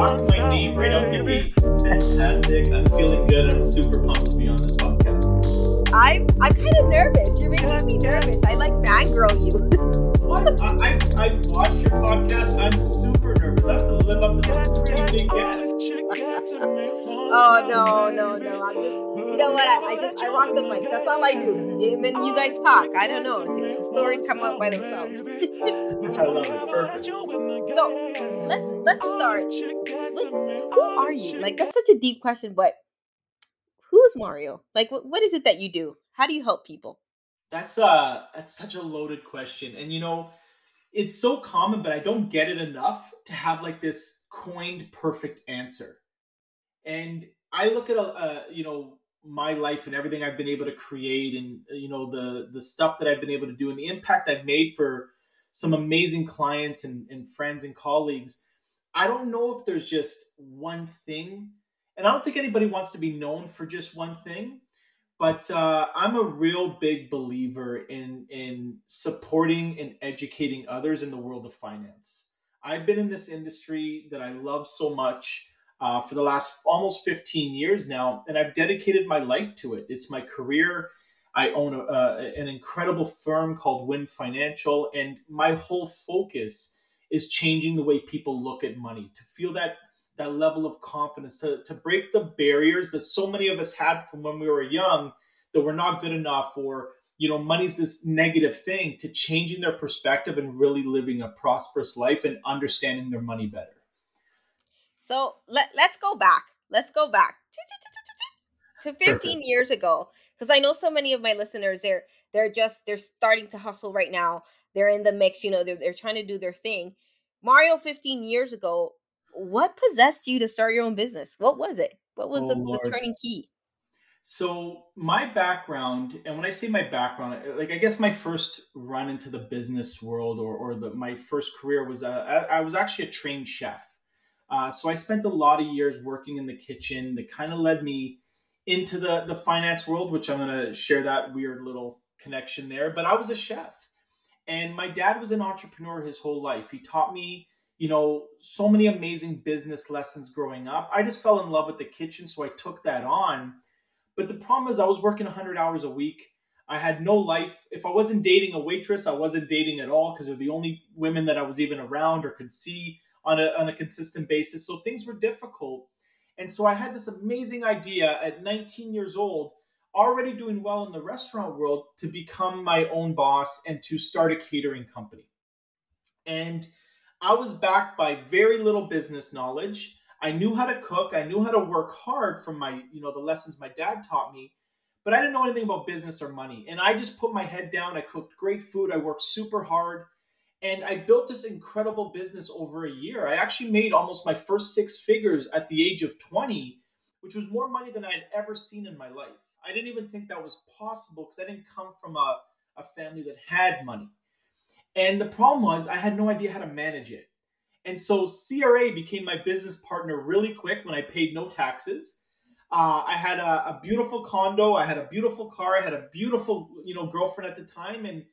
Love to it. me Rock my now, name right out the baby. gate. Fantastic. I'm feeling good. I'm super pumped to be on this podcast. I'm I'm kind of nervous. You're making me nervous. I like fangirl you. What? I, I, I've watched your podcast. I'm super nervous. I have to live up to some pretty big guests. Oh no no no! I'm just you know what? I, I just I rock the mic. That's all I do. And then you guys talk. I don't know. The stories come out by themselves. I love it. Perfect. So let's let's start. Look, who are you? Like that's such a deep question, but who's Mario? Like what, what is it that you do? How do you help people? That's uh that's such a loaded question. And you know, it's so common, but I don't get it enough to have like this coined perfect answer. And I look at a, uh, you know my life and everything I've been able to create, and you know the the stuff that I've been able to do, and the impact I've made for some amazing clients and, and friends and colleagues. I don't know if there's just one thing, and I don't think anybody wants to be known for just one thing but uh, I'm a real big believer in in supporting and educating others in the world of finance. I've been in this industry that I love so much uh, for the last almost 15 years now, and I've dedicated my life to it. It's my career. I own a, an incredible firm called Win Financial, and my whole focus is changing the way people look at money to feel that that level of confidence to, to break the barriers that so many of us had from when we were young that we're not good enough or you know money's this negative thing to changing their perspective and really living a prosperous life and understanding their money better So let let's go back. Let's go back to 15 Perfect. years ago because I know so many of my listeners they're they're just they're starting to hustle right now. They're in the mix, you know, they're they're trying to do their thing. Mario 15 years ago, what possessed you to start your own business? What was it? What was Oh, the, the turning key? So my background, and when I say my background, like I guess my first run into the business world or, or the my first career was uh, I, I was actually a trained chef. Uh, so I spent a lot of years working in the kitchen. That kind of led me into the the finance world, which I'm going to share that weird little connection there. But I was a chef, and my dad was an entrepreneur his whole life. He taught me, you know, so many amazing business lessons growing up. I just fell in love with the kitchen, so I took that on but the problem is, I was working 100 hours a week. I had no life. If I wasn't dating a waitress, I wasn't dating at all because they're the only women that I was even around or could see on a, on a consistent basis. So things were difficult. And so I had this amazing idea at 19 years old, already doing well in the restaurant world, to become my own boss and to start a catering company. And I was backed by very little business knowledge. I knew how to cook. I knew how to work hard from my, you know, the lessons my dad taught me, but I didn't know anything about business or money. And I just put my head down. I cooked great food. I worked super hard. And I built this incredible business over a year. I actually made almost my first six figures at the age of 20, which was more money than I had ever seen in my life. I didn't even think that was possible because I didn't come from a, a family that had money. And the problem was, I had no idea how to manage it. And so CRA became my business partner really quick when I paid no taxes. Uh, I had a, a, beautiful condo. I had a beautiful car. I had a beautiful, you know, girlfriend at the time, and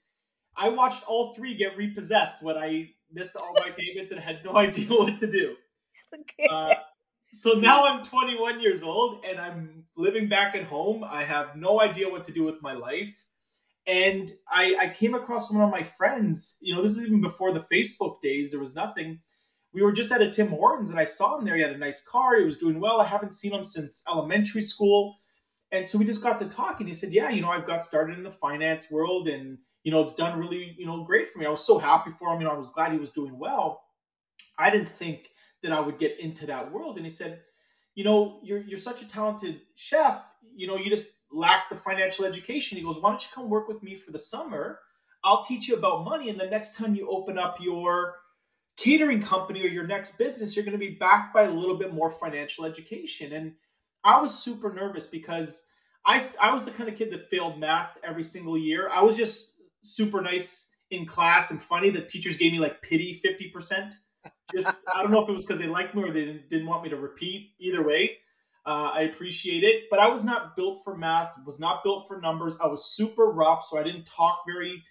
I watched all three get repossessed when I missed all my payments and had no idea what to do. Okay. Uh, so now I'm 21 years old and I'm living back at home. I have no idea what to do with my life. And I, I came across one of my friends, you know, this is even before the Facebook days, there was nothing. We were just at a Tim Hortons and I saw him there. He had a nice car, he was doing well. I haven't seen him since elementary school. And so we just got to talking. He said, Yeah, you know, I've got started in the finance world and, you know, it's done really, you know, great for me. I was so happy for him. You know, I was glad he was doing well. I didn't think that I would get into that world. And he said, you know, you're you're such a talented chef. You know, you just lack the financial education. He goes, why don't you come work with me for the summer? I'll teach you about money, and the next time you open up your catering company or your next business, you're going to be backed by a little bit more financial education. And I was super nervous because I I was the kind of kid that failed math every single year. I was just super nice in class and funny. The teachers gave me like pity fifty percent just I don't know if it was because they liked me or they didn't, didn't want me to repeat. Either way, uh, I appreciate it. But I was not built for math. Was not built for numbers. I was super rough, so I didn't talk very,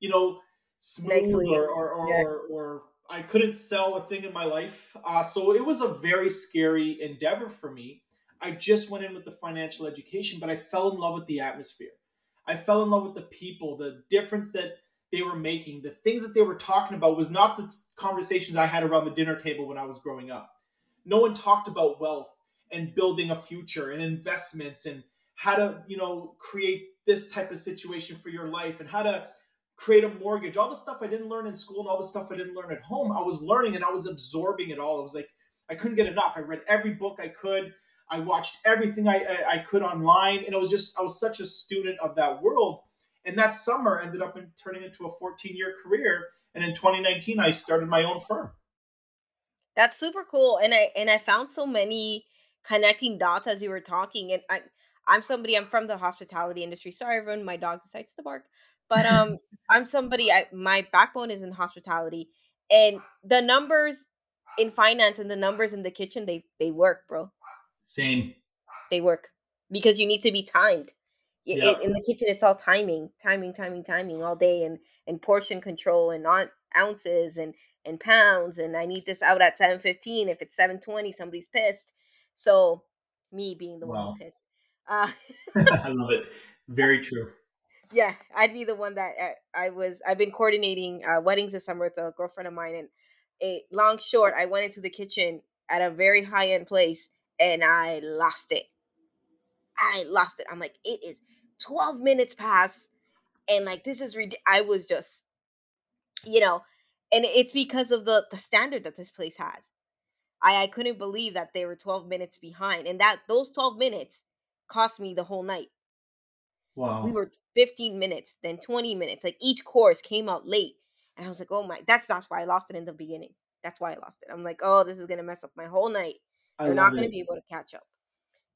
you know, smooth or or, or, yeah. or, or I couldn't sell a thing in my life. Uh, so it was a very scary endeavor for me. I just went in with the financial education, but I fell in love with the atmosphere. I fell in love with the people, the difference that they were making, the things that they were talking about was not the conversations I had around the dinner table when I was growing up. No one talked about wealth and building a future and investments and how to, you know, create this type of situation for your life and how to create a mortgage. All the stuff I didn't learn in school and all the stuff I didn't learn at home, I was learning and I was absorbing it all. I was like, I couldn't get enough. I read every book I could. I watched everything I, I, I could online, and it was just I was such a student of that world and that summer ended up in, turning into a 14 year career. And in 2019, I started my own firm. That's super cool. And I and I found so many connecting dots as you were talking. And I I'm somebody I'm from the hospitality industry. Sorry everyone, my dog decides to bark. But um I'm somebody I my backbone is in hospitality. And the numbers in finance and the numbers in the kitchen, they they work, bro. Same. They work. Because you need to be timed yeah. in, in the kitchen it's all timing timing timing timing all day and and portion control and on ounces and and pounds and i need this out at 7.15 if it's 7.20 somebody's pissed so me being the wow. one who's pissed uh, i love it very true yeah i'd be the one that uh, i was i've been coordinating uh, weddings this summer with a girlfriend of mine and a long short i went into the kitchen at a very high end place and i lost it. I lost it. I'm like it is 12 minutes past, and like this is rid- i was just you know and it's because of the the standard that this place has. I i couldn't believe that they were 12 minutes behind and that those 12 minutes cost me the whole night. Wow. we were 15 minutes then 20 minutes like each course came out late and i was like oh my that's that's why i lost it in the beginning. That's why i lost it. I'm like oh this is gonna mess up my whole night they're not gonna be able to catch up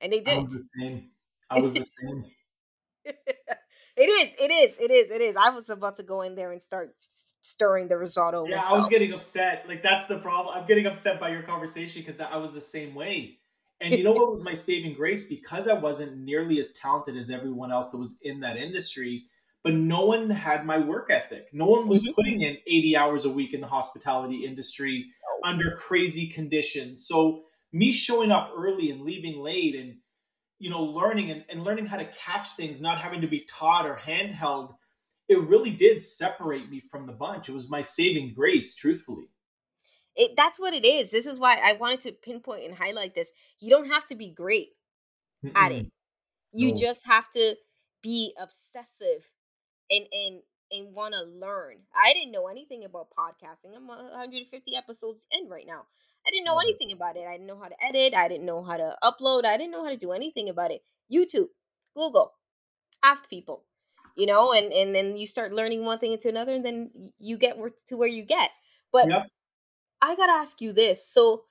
and they did i was the same i was the same it is, it is, it is, it is. I was about to go in there and start stirring the risotto. Yeah, myself. I was getting upset. Like that's the problem. I'm getting upset by your conversation because I was the same way. And you know what was my saving grace? Because I wasn't nearly as talented as everyone else that was in that industry, but no one had my work ethic. No one was mm-hmm. putting in 80 hours a week in the hospitality industry under crazy conditions. So me showing up early and leaving late and you know, learning and, and learning how to catch things, not having to be taught or handheld, it really did separate me from the bunch. It was my saving grace, truthfully. It that's what it is. This is why I wanted to pinpoint and highlight this. You don't have to be great Mm-mm. at it. You no. just have to be obsessive and and and want to learn. I didn't know anything about podcasting. I'm 150 episodes in right now. I didn't know anything about it. I didn't know how to edit. I didn't know how to upload. I didn't know how to do anything about it. YouTube, Google, ask people. you know, and and then you start learning one thing into another, and then you get to where you get. But Yep. I gotta ask you this: so,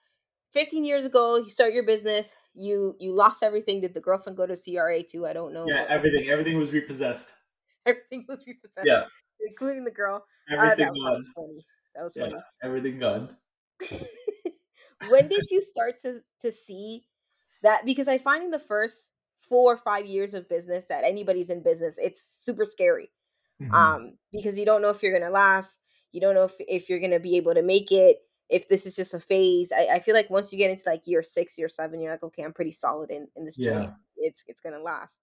15 years ago, you start your business. You you lost everything. Did the girlfriend go to CRA too? I don't know. Yeah, everything. Everything was repossessed. everything was repossessed, Yeah, including the girl. Uh, that, everything that gone. was funny. That was Yeah, funny. everything gone. when did you start to to see that? Because i find in the first four or five years of business that anybody's in business it's super scary Mhm. um because you don't know if you're gonna last you don't know if, if you're gonna be able to make it if this is just a phase. I, I feel like once you get into like year six year seven you're like okay i'm pretty solid in in this Yeah. it's it's gonna last.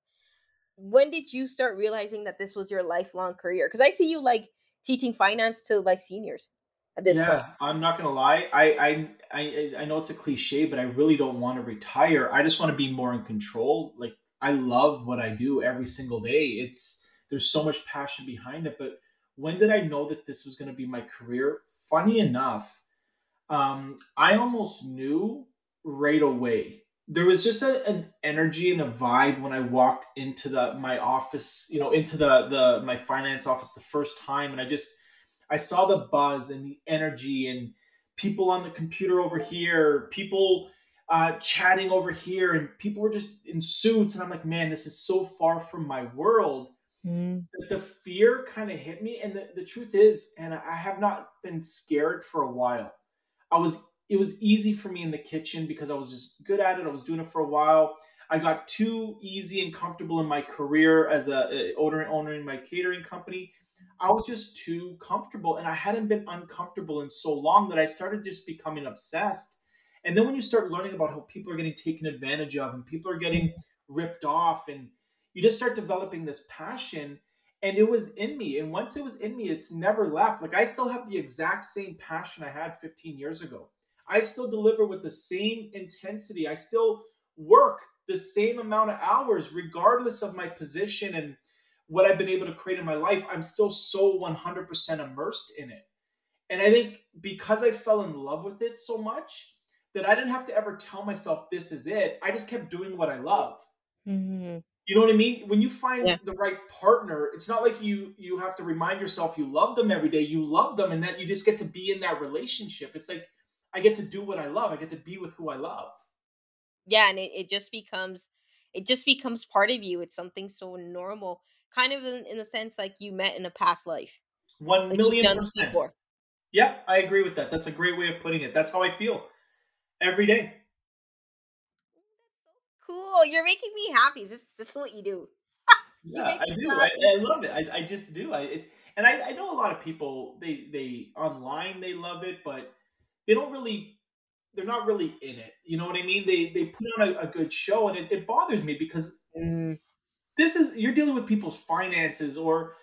When did you start realizing that this was your lifelong career? Because i see you like teaching finance to like seniors at this point Yeah, I'm not gonna lie. I, I I I know it's a cliche, but I really don't want to retire. I just want to be more in control. Like I love what I do every single day. It's there's so much passion behind it. But when did I know that this was gonna be my career? Funny enough, um, I almost knew right away. There was just a, an energy and a vibe when I walked into the my office, you know, into the the my finance office the first time, and I just I saw the buzz and the energy and people on the computer over here, people uh, chatting over here, and people were just in suits, and I'm like, man, this is so far from my world that the fear kind of hit me. And the, the truth is, and I have not been scared for a while. I was it was easy for me in the kitchen because I was just good at it. I was doing it for a while. I got too easy and comfortable in my career as a, a owner owner in my catering company. I was just too comfortable, and I hadn't been uncomfortable in so long that I started just becoming obsessed. And then when you start learning about how people are getting taken advantage of and people are getting ripped off, and you just start developing this passion, and it was in me. And once it was in me, it's never left. Like I still have the exact same passion I had 15 years ago. I still deliver with the same intensity. I still work the same amount of hours, regardless of my position and what I've been able to create in my life. I'm still so 100% immersed in it. And I think because I fell in love with it so much that I didn't have to ever tell myself this is it. I just kept doing what I love. Mhm. You know what I mean? When you find Yeah. the right partner, it's not like you you have to remind yourself you love them every day. You love them and that you just get to be in that relationship. It's like I get to do what I love. I get to be with who I love. yeah and it, it just becomes it just becomes part of you it's something so normal kind of in, in the sense like you met in a past life One like million percent. before Yeah, I agree with that. That's a great way of putting it. That's how I feel every day. cool you're making me happy this, this is what you do You Yeah, I do. I. I love it. I, I just do. I it, and I, I know a lot of people they they online they love it, but they don't really they're not really in it. You know what I mean? They they put on a, a good show, and it, it bothers me because Mhm. This is you're dealing with people's finances, or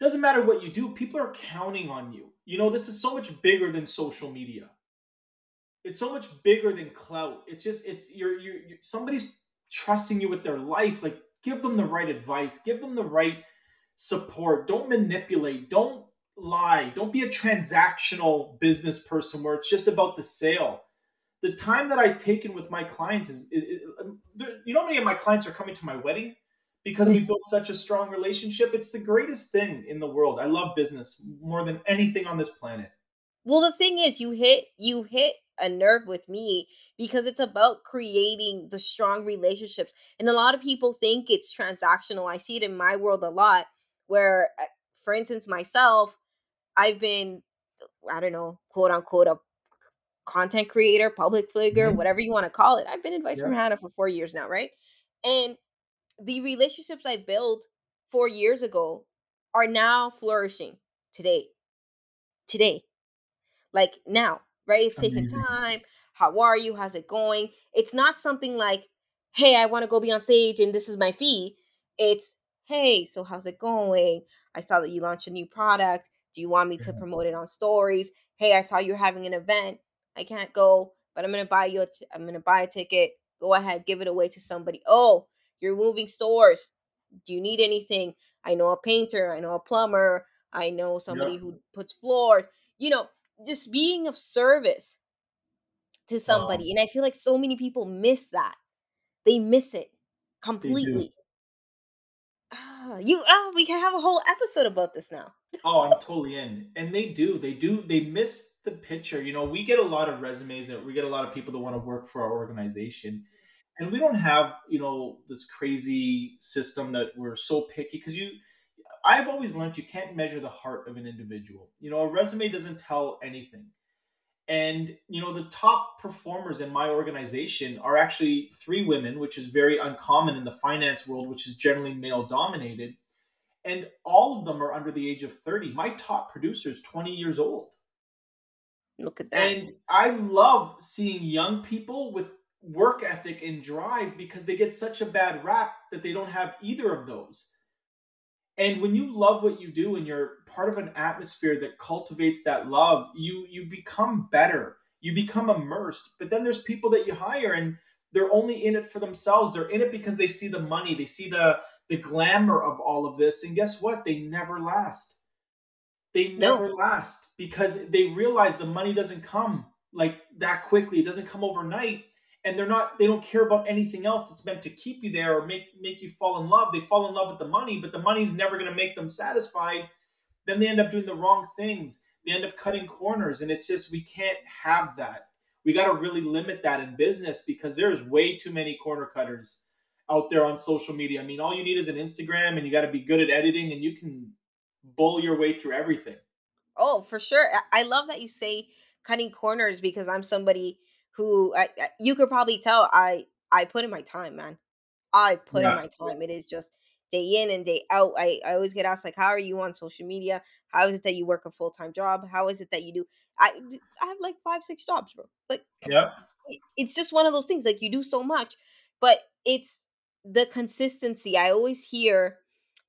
doesn't matter what you do. People are counting on you. You know, this is so much bigger than social media. It's so much bigger than clout. It's just it's you're you're, you're somebody's trusting you with their life. Like give them the right advice, give them the right support. Don't manipulate. Don't lie. Don't be a transactional business person where it's just about the sale. The time that I've taken with my clients is, it, it, um, you know, many of my clients are coming to my wedding because we built such a strong relationship. It's the greatest thing in the world. I love business more than anything on this planet. well the thing is you hit you hit a nerve with me because it's about creating the strong relationships and a lot of people think it's transactional i see it in my world a lot where uh, for instance myself i've been i don't know quote unquote a content creator public figure Mhm. whatever you want to call it i've been advice from hannah for four years now right and the relationships i built four years ago are now flourishing today today like now, right? It's taking Amazing. time. How are you? How's it going? It's not something like, hey, I want to go be on stage and this is my fee. It's, hey, so how's it going? I saw that you launched a new product. Do you want me to promote it on stories? Hey, I saw you're having an event. I can't go, but I'm gonna buy you. A t- I'm gonna buy a ticket. Go ahead, give it away to somebody. Oh, you're moving stores. Do you need anything? I know a painter. I know a plumber. I know somebody Yep. who puts floors. You know, just being of service to Wow. somebody. And I feel like so many people miss that. They miss it completely. Ah, you ah, we can have a whole episode about this now. Oh, I'm totally in. And they do. They do. They miss the picture. You know, we get a lot of resumes and we get a lot of people that want to work for our organization. And we don't have, you know, this crazy system that we're so picky because you I've always learned you can't measure the heart of an individual. You know, a resume doesn't tell anything. And, you know, the top performers in my organization are actually three women, which is very uncommon in the finance world, which is generally male dominated. And all of them are under the age of 30. My top producer is 20 years old. Look at that. And I love seeing young people with work ethic and drive because they get such a bad rap that they don't have either of those. And when you love what you do and you're part of an atmosphere that cultivates that love, you you become better. You become immersed. But then there's people that you hire and they're only in it for themselves. They're in it because they see the money, they see the the glamour of all of this. And guess what? They never last. They never no. last because they realize the money doesn't come like that quickly. It doesn't come overnight and they're not they don't care about anything else that's meant to keep you there or make make you fall in love. They fall in love with the money but the money's never going to make them satisfied. Then they end up doing the wrong things. They end up cutting corners and it's just we can't have that. We got to really limit that in business because there's way too many corner cutters out there on social media. I mean all you need is an instagram and you got to be good at editing and you can bull your way through everything. Oh for sure. I love that you say cutting corners because i'm somebody who I, I, you could probably tell I I put in my time, man. I put yeah. in my time. It is just day in and day out. I, I always get asked like, how are you on social media? How is it that you work a full time job? How is it that you do? I I have like five six jobs, bro. Like yeah, it's just one of those things. Like you do so much, but it's the consistency. I always hear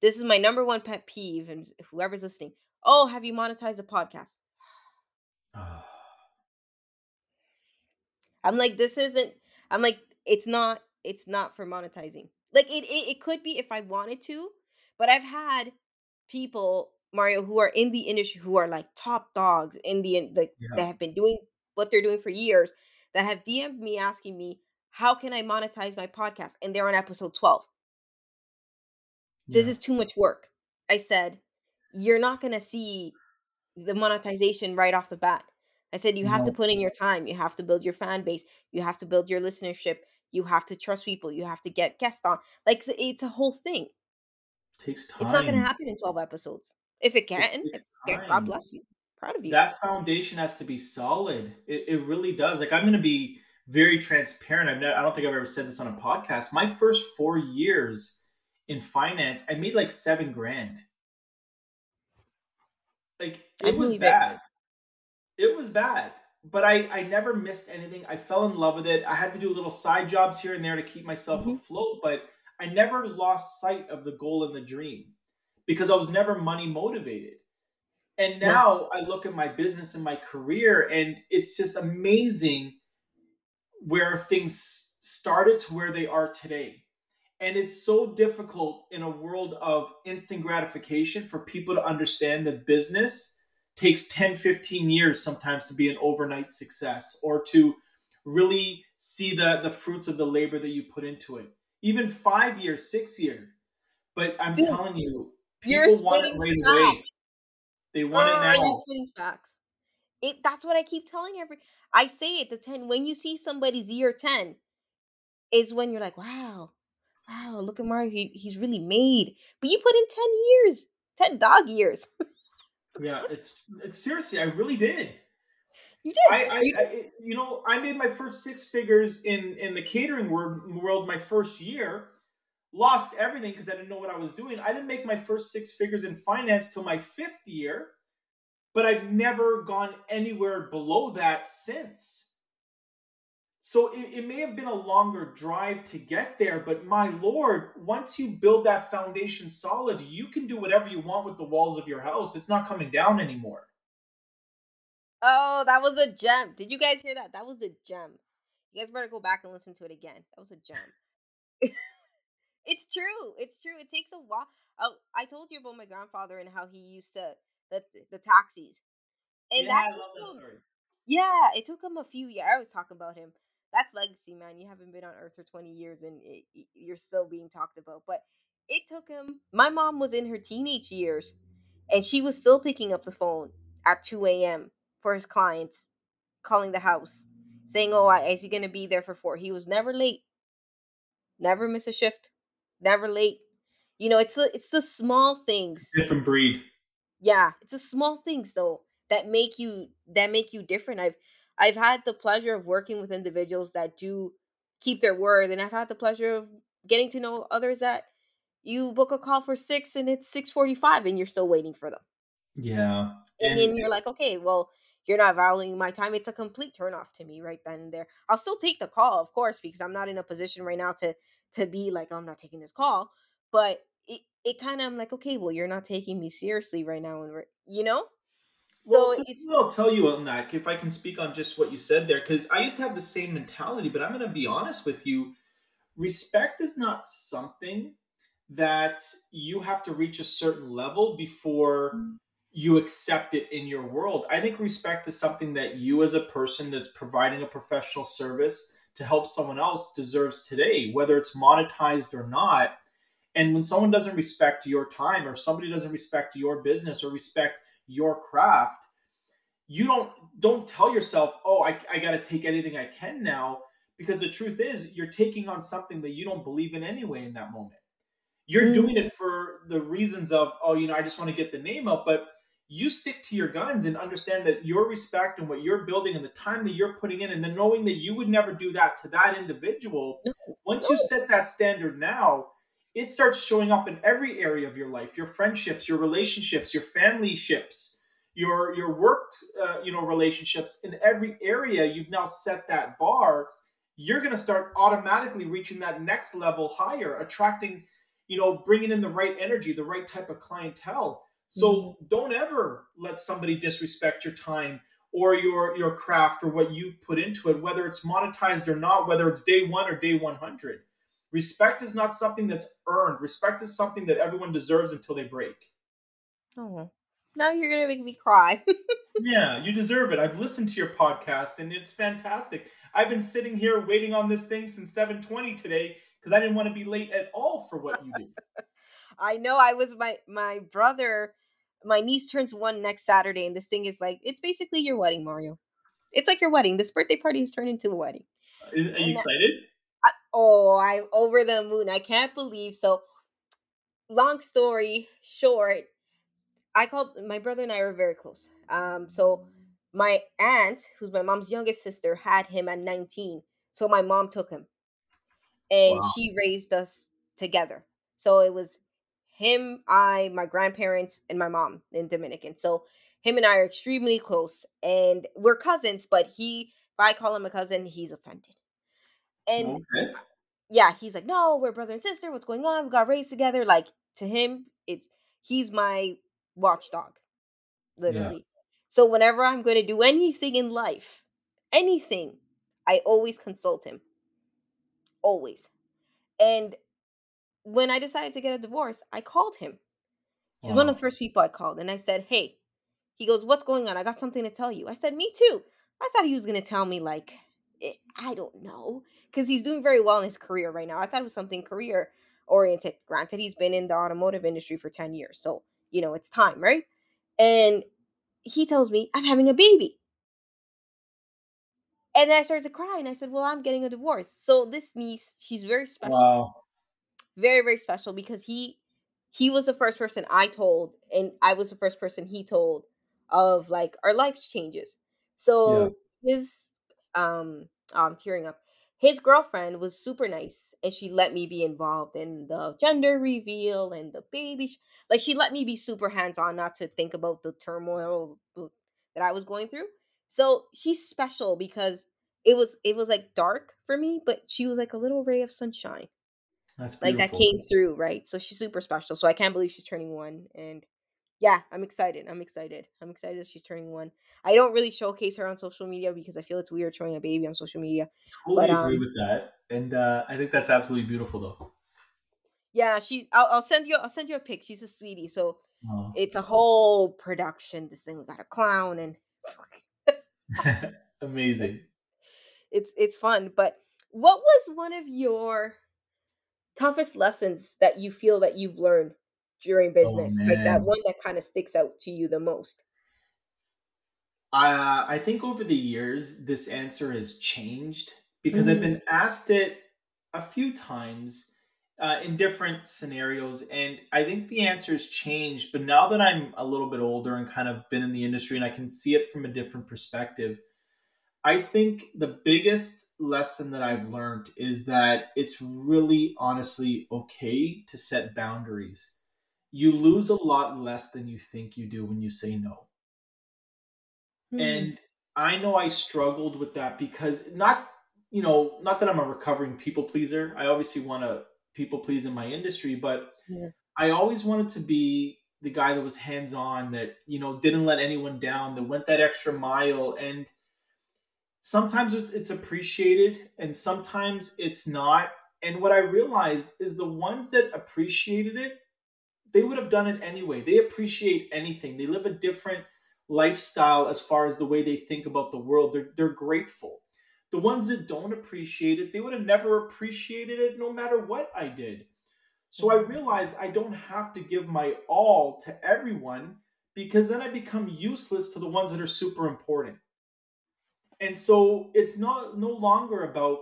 this is my number one pet peeve, and whoever's listening, oh, have you monetized a podcast? I'm like, this isn't. I'm like, it's not. It's not for monetizing. Like it, it, it could be if I wanted to, but I've had people Mario who are in the industry who are like top dogs in the like yeah. that have been doing what they're doing for years that have DM'd me asking me how can I monetize my podcast and they're on episode 12. Yeah. This is too much work. I said, you're not going to see the monetization right off the bat. I said you have to put in your time. You have to build your fan base. You have to build your listenership. You have to trust people. You have to get guests on. Like it's a whole thing. It takes time. It's not going to happen in 12 episodes. If it can, it God bless you. Proud of you. That foundation has to be solid. It, it really does. Like I'm going to be very transparent. I've never, I don't think I've ever said this on a podcast. My first four years in finance, I made like seven grand. Like it was bad. It it was bad, but I I never missed anything. I fell in love with it. I had to do little side jobs here and there to keep myself mm-hmm. afloat, but I never lost sight of the goal and the dream because I was never money motivated. And now yeah. I look at my business and my career, and it's just amazing where things started to where they are today. And it's so difficult in a world of instant gratification for people to understand that business takes 10, 15 years sometimes to be an overnight success or to really see the, the fruits of the labor that you put into it. Even five years, six years. But I'm Dude, telling you, people want it right facts. away. They want it now. You're spitting facts. It that's what I keep telling every I say it the 10 when you see somebody's year 10 is when you're like, wow, wow, look at Mario. He, he's really made. But you put in 10 years, 10 dog years. yeah, it's it's seriously, I really did. You did. I, I, you, I, you know, I made my first six figures in in the catering world, world my first year. Lost everything because I didn't know what I was doing. I didn't make my first six figures in finance till my fifth year, but I've never gone anywhere below that since. So it, it, may have been a longer drive to get there, but my lord, once you build that foundation solid, you can do whatever you want with the walls of your house. It's not coming down anymore. Oh, that was a gem. Did you guys hear that? That was a gem. You guys better go back and listen to it again. That was a gem. it's true. It's true. It takes a while. Oh, I told you about my grandfather and how he used to the the taxis. And yeah, I love that story. Yeah, it took him a few years. I was talking about him that's legacy, man. You haven't been on Earth for 20 years and it, you're still being talked about. But it took him. My mom was in her teenage years, and she was still picking up the phone at 2 a.m. for his clients, calling the house, saying, "Oh, is he gonna be there for four? He was never late, never miss a shift, never late. You know, it's the it's the small things. A different breed. Yeah, it's the small things though that make you that make you different. I've I've had the pleasure of working with individuals that do keep their word, and I've had the pleasure of getting to know others that you book a call for six and it's six forty five, and you're still waiting for them. Yeah. And, And then you're like, okay, well, you're not valuing my time. It's a complete turnoff to me right then and there. I'll still take the call, of course, because I'm not in a position right now to to be like, "Oh, I'm not taking this call. But it it kind of I'm like, okay, well, you're not taking me seriously right now, and you know. Well, So this is it's what I'll tell you on that, if I can speak on just what you said there, because I used to have the same mentality, but I'm going to be honest with you. Respect is not something that you have to reach a certain level before mm. you accept it in your world. I think respect is something that you, as a person that's providing a professional service to help someone else, deserves today, whether it's monetized or not. And when someone doesn't respect your time, or if somebody doesn't respect your business or respect your craft, you don't don't tell yourself, "Oh, I, I got to take anything I can now," because the truth is, you're taking on something that you don't believe in anyway in that moment. You're Mm, doing it for the reasons of oh you know i just want to get the name up but you stick to your guns and understand that your respect and what you're building and the time that you're putting in and then knowing that you would never do that to that individual no, once you set that standard now it starts showing up in every area of your life your friendships your relationships your family ships your your work uh, you know relationships in every area you've now set that bar you're going to start automatically reaching that next level higher attracting you know bringing in the right energy the right type of clientele. So don't ever let somebody disrespect your time or your your craft or what you've put into it whether it's monetized or not whether it's day 1 or day 100 respect is not something that's earned respect is something that everyone deserves until they break Oh, now you're gonna make me cry. yeah you deserve it i've listened to your podcast and it's fantastic i've been sitting here waiting on this thing since 7.20 today because i didn't want to be late at all for what you do I know. I was my my brother. My niece turns one next Saturday, and this thing is like it's basically your wedding, Mario. It's like your wedding. This birthday party has turned into a wedding, uh, Is- are you and excited I, oh, I'm over the moon. I can't believe. So, long story short, I called my brother and I were very close. Um, so my aunt, who's my mom's youngest sister, had him at 19. So my mom took him and wow she raised us together. So it was him, I, my grandparents, and my mom in Dominican. So him and I are extremely close and we're cousins, but he, if I call him a cousin, he's offended. And okay yeah, he's like, no, we're brother and sister. What's going on? We got raised together. Like to him, it's he's my watchdog, yeah literally. So whenever I'm going to do anything in life, anything, I always consult him, always. And when I decided to get a divorce, I called him. He's one of the first people I called, and I said, "Hey." He goes, "What's going on? I got something to tell you." I said, "Me too." I thought he was going to tell me like eh, I don't know, cuz he's doing very well in his career right now. I thought it was something career oriented. Granted, he's been in the automotive industry for 10 years. So, you know, it's time, right? And he tells me, "I'm having a baby." And then I started to cry and I said, "Well, I'm getting a divorce." So this niece, she's very special wow very very special because he he was the first person I told and I was the first person he told of like our life changes. yeah So his um I'm tearing up. His girlfriend was super nice and she let me be involved in the gender reveal and the baby sh- like she let me be super hands-on not to think about the turmoil that I was going through. So she's special because it was it was like dark for me, but she was like a little ray of sunshine that's like that came through, right? So she's super special. So I can't believe she's turning one. And yeah, I'm excited. I'm excited. I'm excited that she's turning one. I don't really showcase her on social media because I feel it's weird showing a baby on social media. But totally agree um, with that and uh, i think that's absolutely beautiful though yeah, she. I'll, I'll send you. I'll send you a pic. She's a sweetie. So Oh. it's a whole production. This thing we got a clown and amazing it's it's fun. But what was one of your toughest lessons that you feel that you've learned during Oh business? Like that one that kind of sticks out to you the most? Uh, I think over the years, this answer has changed because I've Mm, been asked it a few times uh, in different scenarios. And I think the answer has changed. But now that I'm a little bit older and kind of been in the industry and I can see it from a different perspective, I think the biggest lesson that I've learned is that it's really honestly okay to set boundaries. You lose a lot less than you think you do when you say no. mm, And I know I struggled with that because not, you know, not that I'm a recovering people pleaser. I obviously want to people please in my industry, but yeah. I always wanted to be the guy that was hands on, that, you know, didn't let anyone down, that went that extra mile. And sometimes it's appreciated and sometimes it's not. And what I realized is the ones that appreciated it they would have done it anyway. They appreciate anything. They live a different lifestyle as far as the way they think about the world. They're they're grateful. The ones that don't appreciate it, they would have never appreciated it no matter what I did. So I realized I don't have to give my all to everyone because then I become useless to the ones that are super important. And so it's not no longer about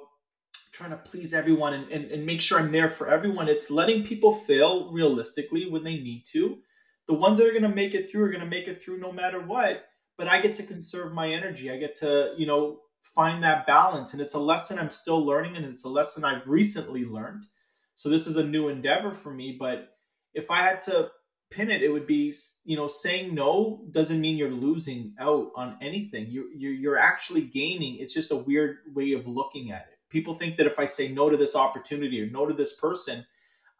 trying to please everyone and, and, and make sure I'm there for everyone. It's letting people fail realistically when they need to. The ones that are going to make it through are going to make it through no matter what. But I get to conserve my energy. I get to, you know, find that balance. And it's a lesson I'm still learning and it's a lesson I've recently learned. So this is a new endeavor for me. But if I had to pin it, it would be, you know, saying no doesn't mean you're losing out on anything. You, you're, you're actually gaining. It's just a weird way of looking at it. People think that if I say no to this opportunity or no to this person,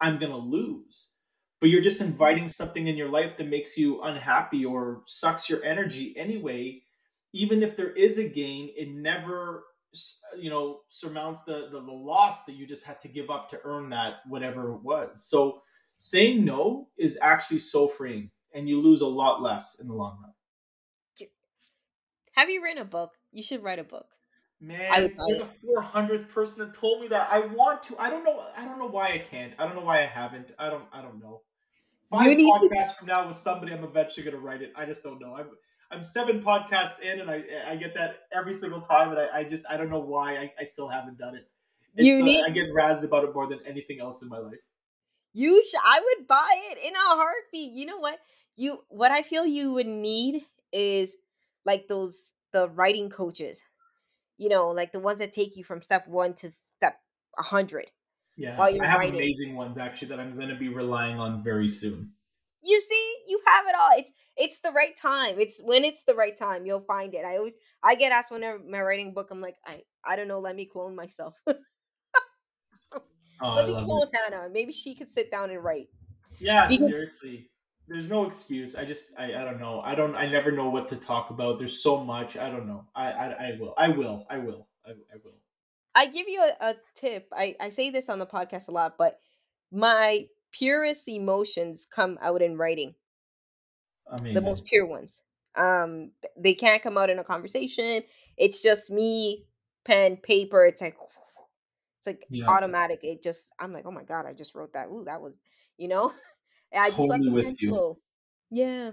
I'm going to lose. But you're just inviting something in your life that makes you unhappy or sucks your energy anyway. Even if there is a gain, it never, you know, surmounts the, the, the loss that you just had to give up to earn that, whatever it was. So saying no is actually so freeing and you lose a lot less in the long run. Have you written a book? You should write a book. I Man, buy you're it. the 400th person that told me that. I want to. I don't know. I don't know why I can't. I don't know why I haven't. I don't. I don't know. Five need to. podcasts from now with somebody, I'm eventually gonna write it. I just don't know. I'm I'm seven podcasts in, and I I get that every single time, and I, I just I don't know why I, I still haven't done it. It's You the need. I get razzed about it more than anything else in my life. You should. I would buy it in a heartbeat. You know what? You. What I feel you would need is like those the writing coaches. You know, like the ones that take you from step one to step a hundred Yeah, while I you're have writing. amazing ones actually that I'm gonna be relying on very soon. You see, you have it all. It's it's the right time. It's when it's the right time, you'll find it. I always I get asked whenever my writing book, I'm like, I I don't know, let me clone myself. Oh, I let me love it. clone Hannah. Maybe she could sit down and write. Yeah, Because seriously. There's no excuse. I just I, I don't know. I don't I never know what to talk about. There's so much. I don't know. I I, I will. I will. I will. I, I will. I give you a, a tip. I, I say this on the podcast a lot, but my purest emotions come out in writing. The most pure ones. Um they can't come out in a conversation. It's just me, pen, paper. It's like it's like Yeah. automatic. It just I'm like, oh my god, I just wrote that. Ooh, that was, you know? I just Totally with you. Yeah.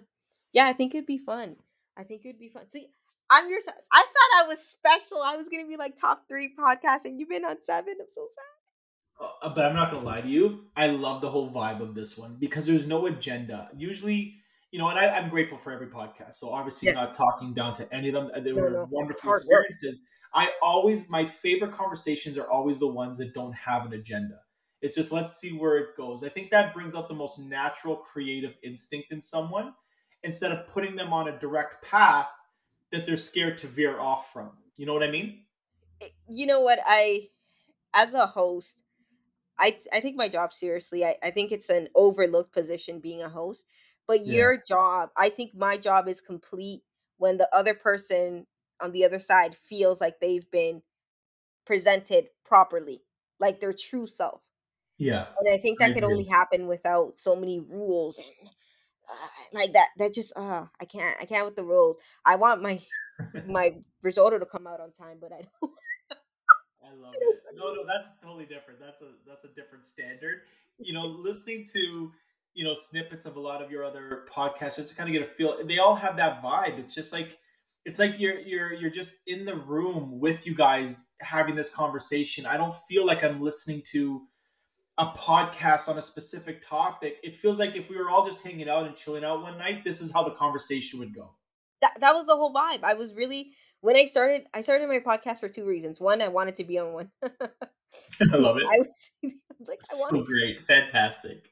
Yeah, I think it'd be fun. I think it'd be fun. See, I'm your. I thought I was special. I was gonna be like top three podcast, and you've been on seven. I'm so sad. Uh, but I'm not gonna lie to you. I love the whole vibe of this one because there's no agenda. Usually, you know, and I, I'm grateful for every podcast. So obviously, Yeah. not talking down to any of them. They were no, it's wonderful hard work. experiences. I always my favorite conversations are always the ones that don't have an agenda. It's just let's see where it goes. I think that brings out the most natural creative instinct in someone instead of putting them on a direct path that they're scared to veer off from. You know what I mean? Eh, you know what? I, as a host, I, I take my job seriously. I, I think it's an overlooked position being a host. But Yeah. your job, I think my job is complete when the other person on the other side feels like they've been presented properly, like their true self. Yeah, And I think I that could only happen without so many rules and uh, like that. That just uh, I can't. I can't with the rules. I want my my risotto to come out on time, but I don't. I love it. No, no, that's totally different. That's a that's a different standard. You know, listening to you know snippets of a lot of your other podcasts just to kind of get a feel. They all have that vibe. It's just like it's like you're you're you're just in the room with you guys having this conversation. I don't feel like I'm listening to a podcast on a specific topic. It feels like if we were all just hanging out and chilling out one night, this is how the conversation would go. That that was the whole vibe. I was really when I started I started my podcast for two reasons. One, I wanted to be on one. I love it. I was, I was like, I so great, fantastic.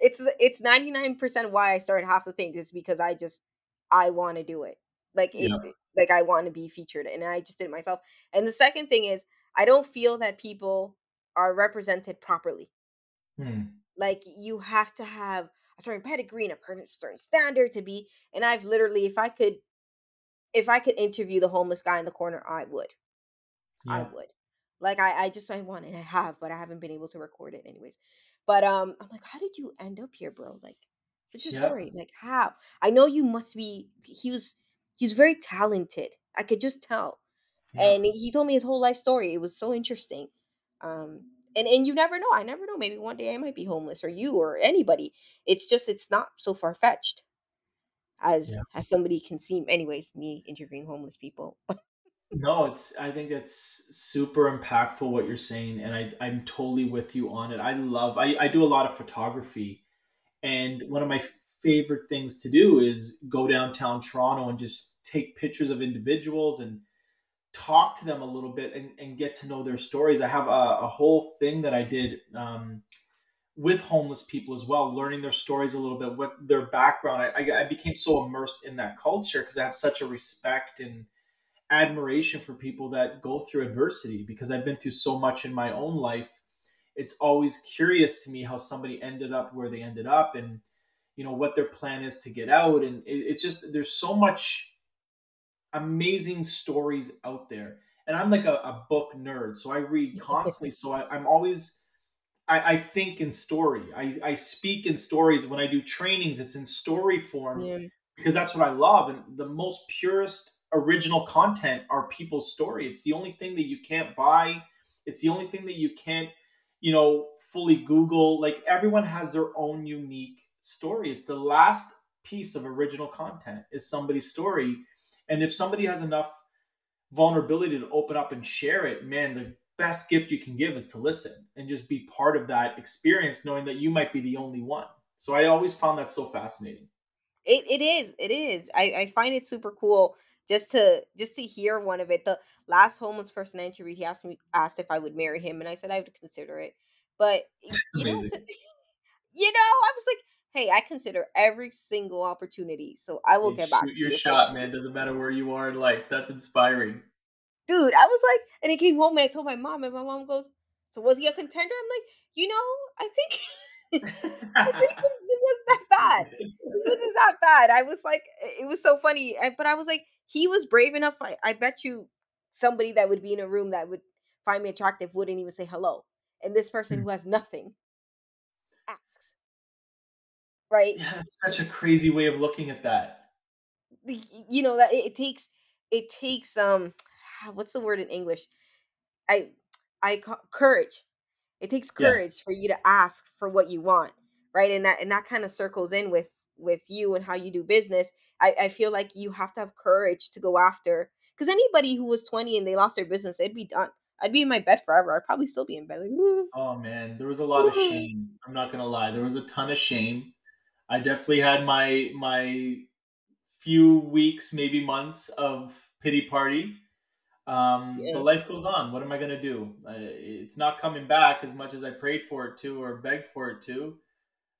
it's it's 99% why I started half the things is because I just I want to do it. Like it, Yeah. like I want to be featured and I just did it myself. And the second thing is I don't feel that people are represented properly. Hmm. Like you have to have a certain pedigree and a certain standard to be and I've literally if I could if I could interview the homeless guy in the corner, I would. I would. Like I, I just I want and I have, but I haven't been able to record it anyways. But um I'm like, how did you end up here, bro? Like, what's your Yeah. story? Like how? I know you must be he was he's very talented. I could just tell. Yeah. And he told me his whole life story. It was so interesting. Um and, and you never know. I never know. Maybe one day I might be homeless or you or anybody. It's just it's not so far fetched as Yeah. as somebody can seem. Anyways, me interviewing homeless people. No, it's I think it's super impactful what you're saying, and I I'm totally with you on it. I love I, I do a lot of photography, and one of my favorite things to do is go downtown Toronto and just take pictures of individuals and talk to them a little bit and, and get to know their stories. I have a, a whole thing that I did um, with homeless people as well, learning their stories a little bit, what their background. I, I, became so immersed in that culture because I have such a respect and admiration for people that go through adversity because I've been through so much in my own life. It's always curious to me how somebody ended up where they ended up and you know what their plan is to get out and it, it's just there's so much amazing stories out there and i'm like a, a book nerd so i read constantly so I, i'm always I, I think in story I, I speak in stories when i do trainings it's in story form Yeah. because that's what I love. And the most purest original content are people's story. It's the only thing that you can't buy. It's the only thing that you can't, you know, fully Google. Like everyone has their own unique story. It's the last piece of original content is somebody's story. And if somebody has enough vulnerability to open up and share it, man, the best gift you can give is to listen and just be part of that experience, knowing that you might be the only one. So I always found that so fascinating. It it is. It is. I I find it super cool just to just to hear one of it. The last homeless person I interviewed, he asked me asked if I would marry him, and I said I would consider it. But you know, you know, I was like, hey, I consider every single opportunity, so I will Hey, get back to your you. shot, man. Doesn't matter where you are in life. That's inspiring. Dude, I was like, and he came home and I told my mom, and my mom goes, "So was he a contender?" I'm like, you know, I think. I think it, was that bad. It wasn't that bad. I was like, it was so funny. I- But I was like, he was brave enough. I, I bet you somebody that would be in a room that would find me attractive wouldn't even say hello. And this person Hmm. who has nothing. Right? yeah, that's such a crazy way of looking at that. You know, that it, it takes, it takes, um, what's the word in English? I, I, courage. It takes Yeah. courage for you to ask for what you want. Right. And that, and that kind of circles in with, with you and how you do business. I, I feel like you have to have courage to go after because anybody who was 20 and they lost their business, they'd be done. I'd be in my bed forever. I'd probably still be in bed. Like, Oh man, there was a lot of shame. I'm not gonna lie. There was a ton of shame. I definitely had my my few weeks, maybe months of pity party. Um, Yeah. but life goes on. What am I gonna do? I, it's not coming back as much as I prayed for it to or begged for it to.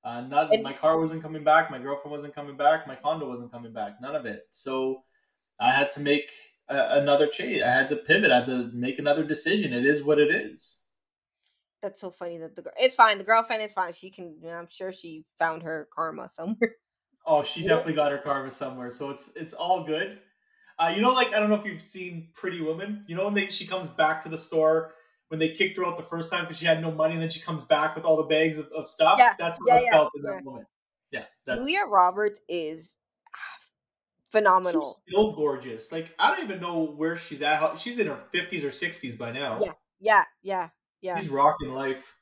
Uh, not And- my car wasn't coming back. My girlfriend wasn't coming back. My condo wasn't coming back. None of it. So I had to make a, another change. I had to pivot. I had to make another decision. It is what it is. That's so funny that the girl, it's fine. The girlfriend is fine. She can, I'm sure she found her karma somewhere. Oh, she definitely got her karma somewhere, so it's it's all good. Uh, you know, like I don't know if you've seen Pretty Woman. You know when they she comes back to the store when they kicked her out the first time because she had no money, and then she comes back with all the bags of, of stuff. Yeah, That's how yeah, I yeah, felt in yeah. that moment. Yeah, that's Julia Roberts is phenomenal. she's still gorgeous. Like I don't even know where she's at. How, she's in her fifties or sixties by now. Yeah. Yeah, yeah, yeah. He's rocking life.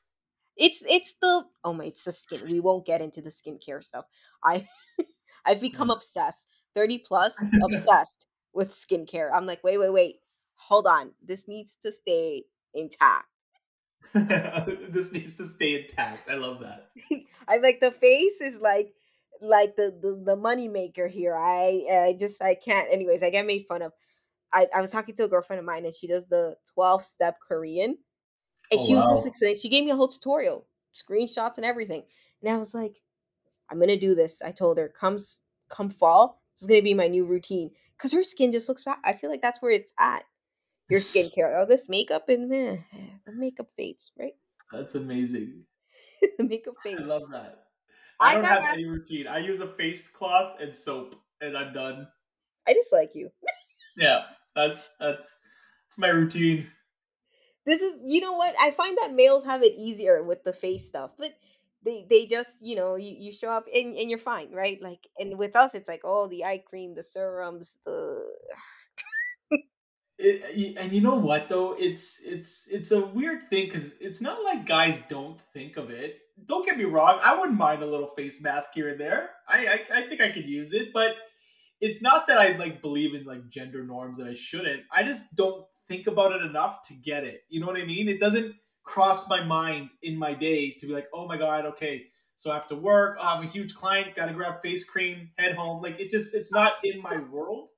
It's it's the oh my it's the skin. We won't get into the skincare stuff. I I've become mm. obsessed. 30 plus, obsessed with skincare. I'm like, wait, wait, wait. Hold on. This needs to stay intact. this needs to stay intact. I love that. I like the face is like like the the, the money maker here. I I just I can't. Anyways, I get made fun of. I, I was talking to a girlfriend of mine and she does the 12 step Korean. And Oh, she was wow. just explaining, she gave me a whole tutorial, screenshots and everything. And I was like, I'm gonna do this. I told her, come come fall, this is gonna be my new routine. Cause her skin just looks fat. I feel like that's where it's at. Your skincare. Oh, this makeup and meh, the makeup fades, right? That's amazing. the makeup fades. I love that. I I don't have that- any routine. I use a face cloth and soap, and I'm done. I dislike you. Yeah, that's that's that's my routine. This is you know what i find that males have it easier with the face stuff but they they just you know you, you show up and, and you're fine right like and with us it's like oh the eye cream the serums the It, uh, and you know what though? It's it's it's a weird thing because it's not like guys don't think of it. Don't get me wrong. I wouldn't mind a little face mask here and there. I I, I think I could use it, but it's not that I like believe in like gender norms and I shouldn't. I just don't think about it enough to get it. You know what I mean? It doesn't cross my mind in my day to be like, oh my god, okay. So I have to work, oh, I have a huge client, gotta grab face cream, head home. Like it just it's not in my world.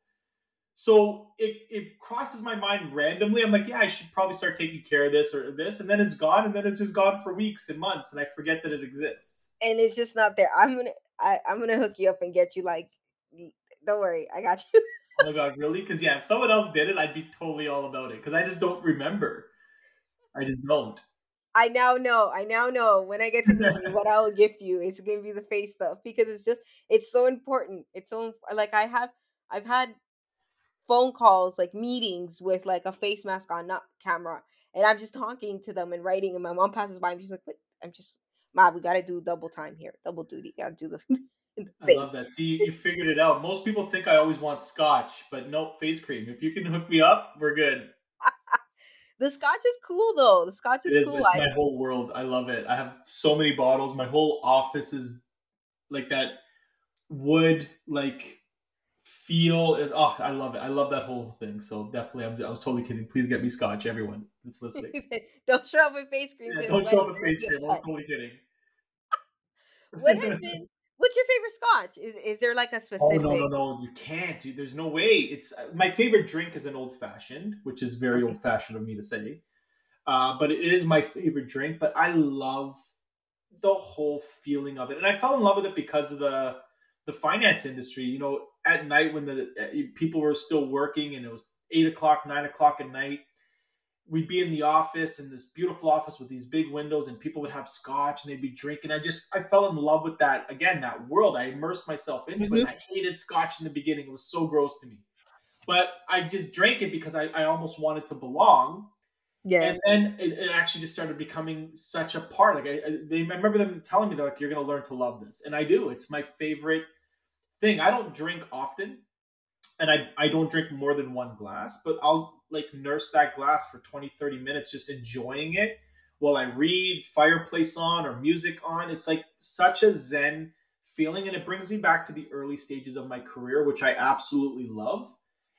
So it, it crosses my mind randomly. I'm like, yeah, I should probably start taking care of this or this, and then it's gone, and then it's just gone for weeks and months, and I forget that it exists. and it's just not there i'm gonna I, i'm gonna hook you up and get you like don't worry i got you Oh my god, really? Because yeah, if someone else did it, I'd be totally all about it. Because I just don't remember. I just don't. i now know i now know when i get to meet you what i will gift you it's gonna be the face stuff because it's just it's so important it's so like i have i've had phone calls like meetings with like a face mask on not camera and i'm just talking to them and writing and my mom passes by and she's like what i'm just mom we gotta do double time here double duty gotta do the, the I love that. See, you figured it out. Most people think I always want scotch, but no face cream. If you can hook me up, we're good. the scotch is cool though the scotch is It is. cool It's I, my whole world. I love it. I have so many bottles. My whole office is like that wood, like feel. Is, oh, I love it. I love that whole thing. So definitely, I'm, I was totally kidding. Please get me scotch, everyone that's listening. don't show up with face cream Yeah, don't show up with face cream. I was totally kidding. what has been what's your favorite scotch is, is there like a specific? Oh no no no! You can't, dude. There's no way. It's uh, my favorite drink is an old fashioned, which is very old fashioned of me to say. Uh, but it is my favorite drink. But I love the whole feeling of it, and I fell in love with it because of the the finance industry. You know, at night when the uh, people were still working, and it was eight o'clock, nine o'clock at night. We'd be in the office in this beautiful office with these big windows, and people would have scotch and they'd be drinking. I just I fell in love with that again, that world. I immersed myself into it. Mm-hmm. I hated scotch in the beginning; it was so gross to me. But I just drank it because I, I almost wanted to belong, yeah and then it, it actually just started becoming such a part. Like I, I, they, I remember them telling me they're like, "You're going to learn to love this," and I do. It's my favorite thing. I don't drink often, and I I don't drink more than one glass, but I'll like nurse that glass for 20, 30 minutes, just enjoying it while I read, fireplace on, or music on. It's like such a zen feeling, and it brings me back to the early stages of my career, which I absolutely love.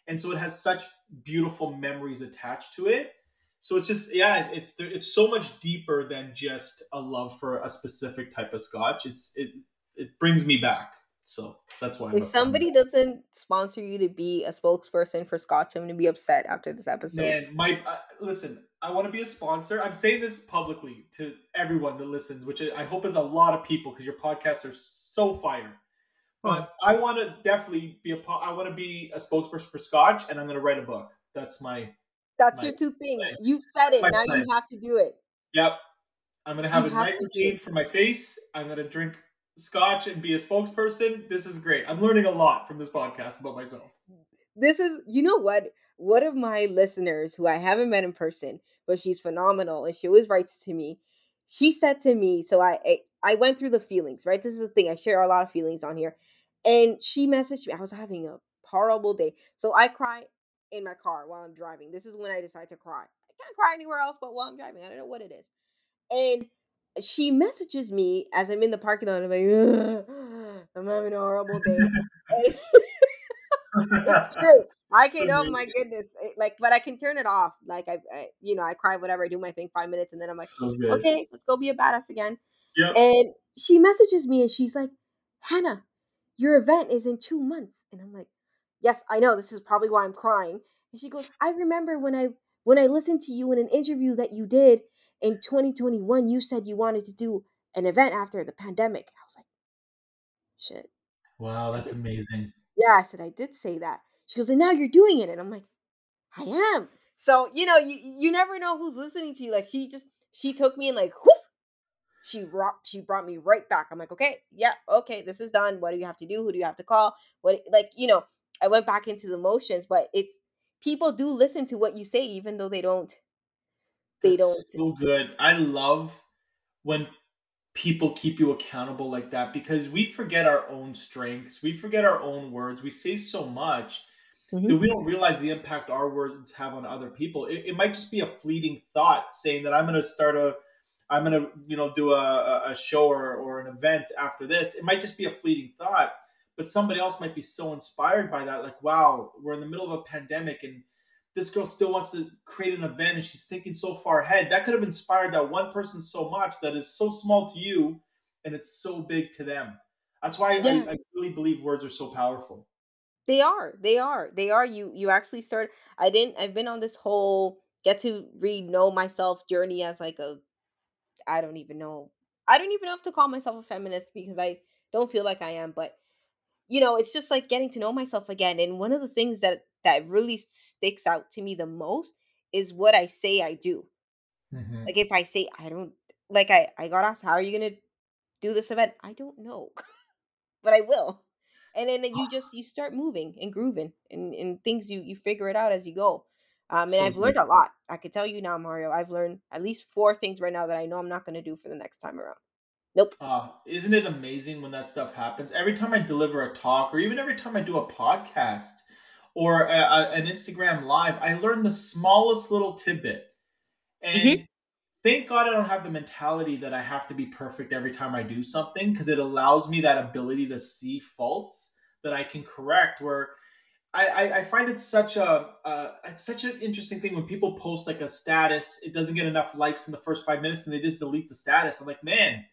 And so it has such beautiful memories attached to it. So it's just yeah, it's it's so much deeper than just a love for a specific type of scotch. It's it it brings me back. So that's why. I'm if somebody doesn't sponsor you to be a spokesperson for scotch i'm gonna be upset after this episode Man, my uh, listen. I want to be a sponsor. I'm saying this publicly to everyone that listens, which I hope is a lot of people because your podcasts are so fire. But I want to definitely be a. I want to be a spokesperson for Scotch, and I'm going to write a book. That's my. that's my your two things plans. you said it now plans. you have to do it Yep. I'm going to have You a have night to routine for my face. I'm going to drink Scotch and be a spokesperson. This is great. I'm learning a lot from this podcast about myself. this is you know what one of my listeners who i haven't met in person but she's phenomenal and she always writes to me she said to me so i i, went through the feelings right this is the thing i share a lot of feelings on here and she messaged me i was having a horrible day so i cry in my car while i'm driving this is when i decide to cry i can't cry anywhere else but while I'm driving. I don't know what it is. And she messages me as I'm in the parking lot. I'm like, I'm having a horrible day. it's true. I can. Oh my goodness! It, like, but I can turn it off. Like I, I, you know, I cry, whatever. I do my thing, five minutes, and then I'm like, so okay, let's go be a badass again. Yep. And she messages me, and she's like, Hannah, your event is in two months, and I'm like, yes, I know. This is probably why I'm crying. And she goes, I remember when I when I listened to you in an interview that you did in 2021. You said you wanted to do an event after the pandemic. I was like, shit. Wow, that's amazing. Yeah, I said I did say that. She goes, and now you're doing it, and I'm like, I am. So you know, you you never know who's listening to you. Like she just she took me and like whoop, she brought she brought me right back. I'm like, okay, yeah, okay, this is done. What do you have to do? Who do you have to call? What like you know, I went back into the motions, but it's people do listen to what you say, even though they don't. They That's don't. So good. I love when people keep you accountable like that because we forget our own strengths. We forget our own words. We say so much mm-hmm. that we don't realize the impact our words have on other people. It, it might just be a fleeting thought saying that I'm going to start a, I'm going to, you know, do a, a show or, or an event after this. It might just be a fleeting thought, but somebody else might be so inspired by that. Like, wow, we're in the middle of a pandemic and this girl still wants to create an event and she's thinking so far ahead. That could have inspired that one person so much that is so small to you and it's so big to them. That's why yeah. I, I really believe words are so powerful. They are. They are. They are. You you actually start I didn't I've been on this whole get to read know myself journey as like a I don't even know. I don't even know if to call myself a feminist because I don't feel like I am, but you know, it's just like getting to know myself again. And one of the things that that really sticks out to me the most is what I say I do. Mm-hmm. Like if I say I don't like I I got asked how are you going to do this event? I don't know. but I will. And then you just you start moving and grooving and and things you you figure it out as you go. Um, and so I've learned a lot. I could tell you now, Mario. I've learned at least four things right now that I know I'm not going to do for the next time around. Nope. Uh, isn't it amazing when that stuff happens? Every time I deliver a talk, or even every time I do a podcast or a, a, an Instagram live, I learn the smallest little tidbit. And mm-hmm. thank God I don't have the mentality that I have to be perfect every time I do something because it allows me that ability to see faults that I can correct. Where I, I, find it such a uh, it's such an interesting thing when people post like a status, it doesn't get enough likes in the first five minutes, and they just delete the status. I'm like, man,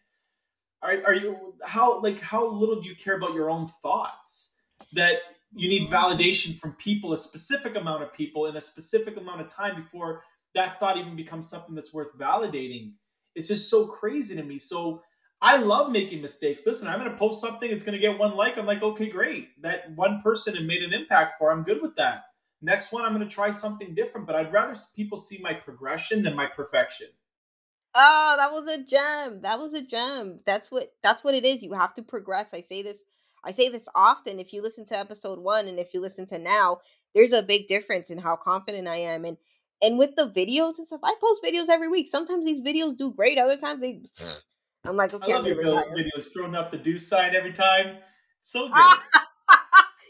are, are you how like how little do you care about your own thoughts that you need validation from people, a specific amount of people in a specific amount of time before that thought even becomes something that's worth validating. It's just so crazy to me. So I love making mistakes. Listen, I'm going to post something, it's going to get one like. I'm like, okay, great. That one person and made an impact for. I'm good with that. Next one, I'm going to try something different, but I'd rather people see my progression than my perfection. Oh, that was a gem. That was a gem. That's what that's what it is. You have to progress. I say this I say this often. If you listen to episode 1 and if you listen to now, there's a big difference in how confident I am and and with the videos and stuff. I post videos every week. Sometimes these videos do great, other times they I'm like, okay, I love your videos throwing up the do sign every time. So good.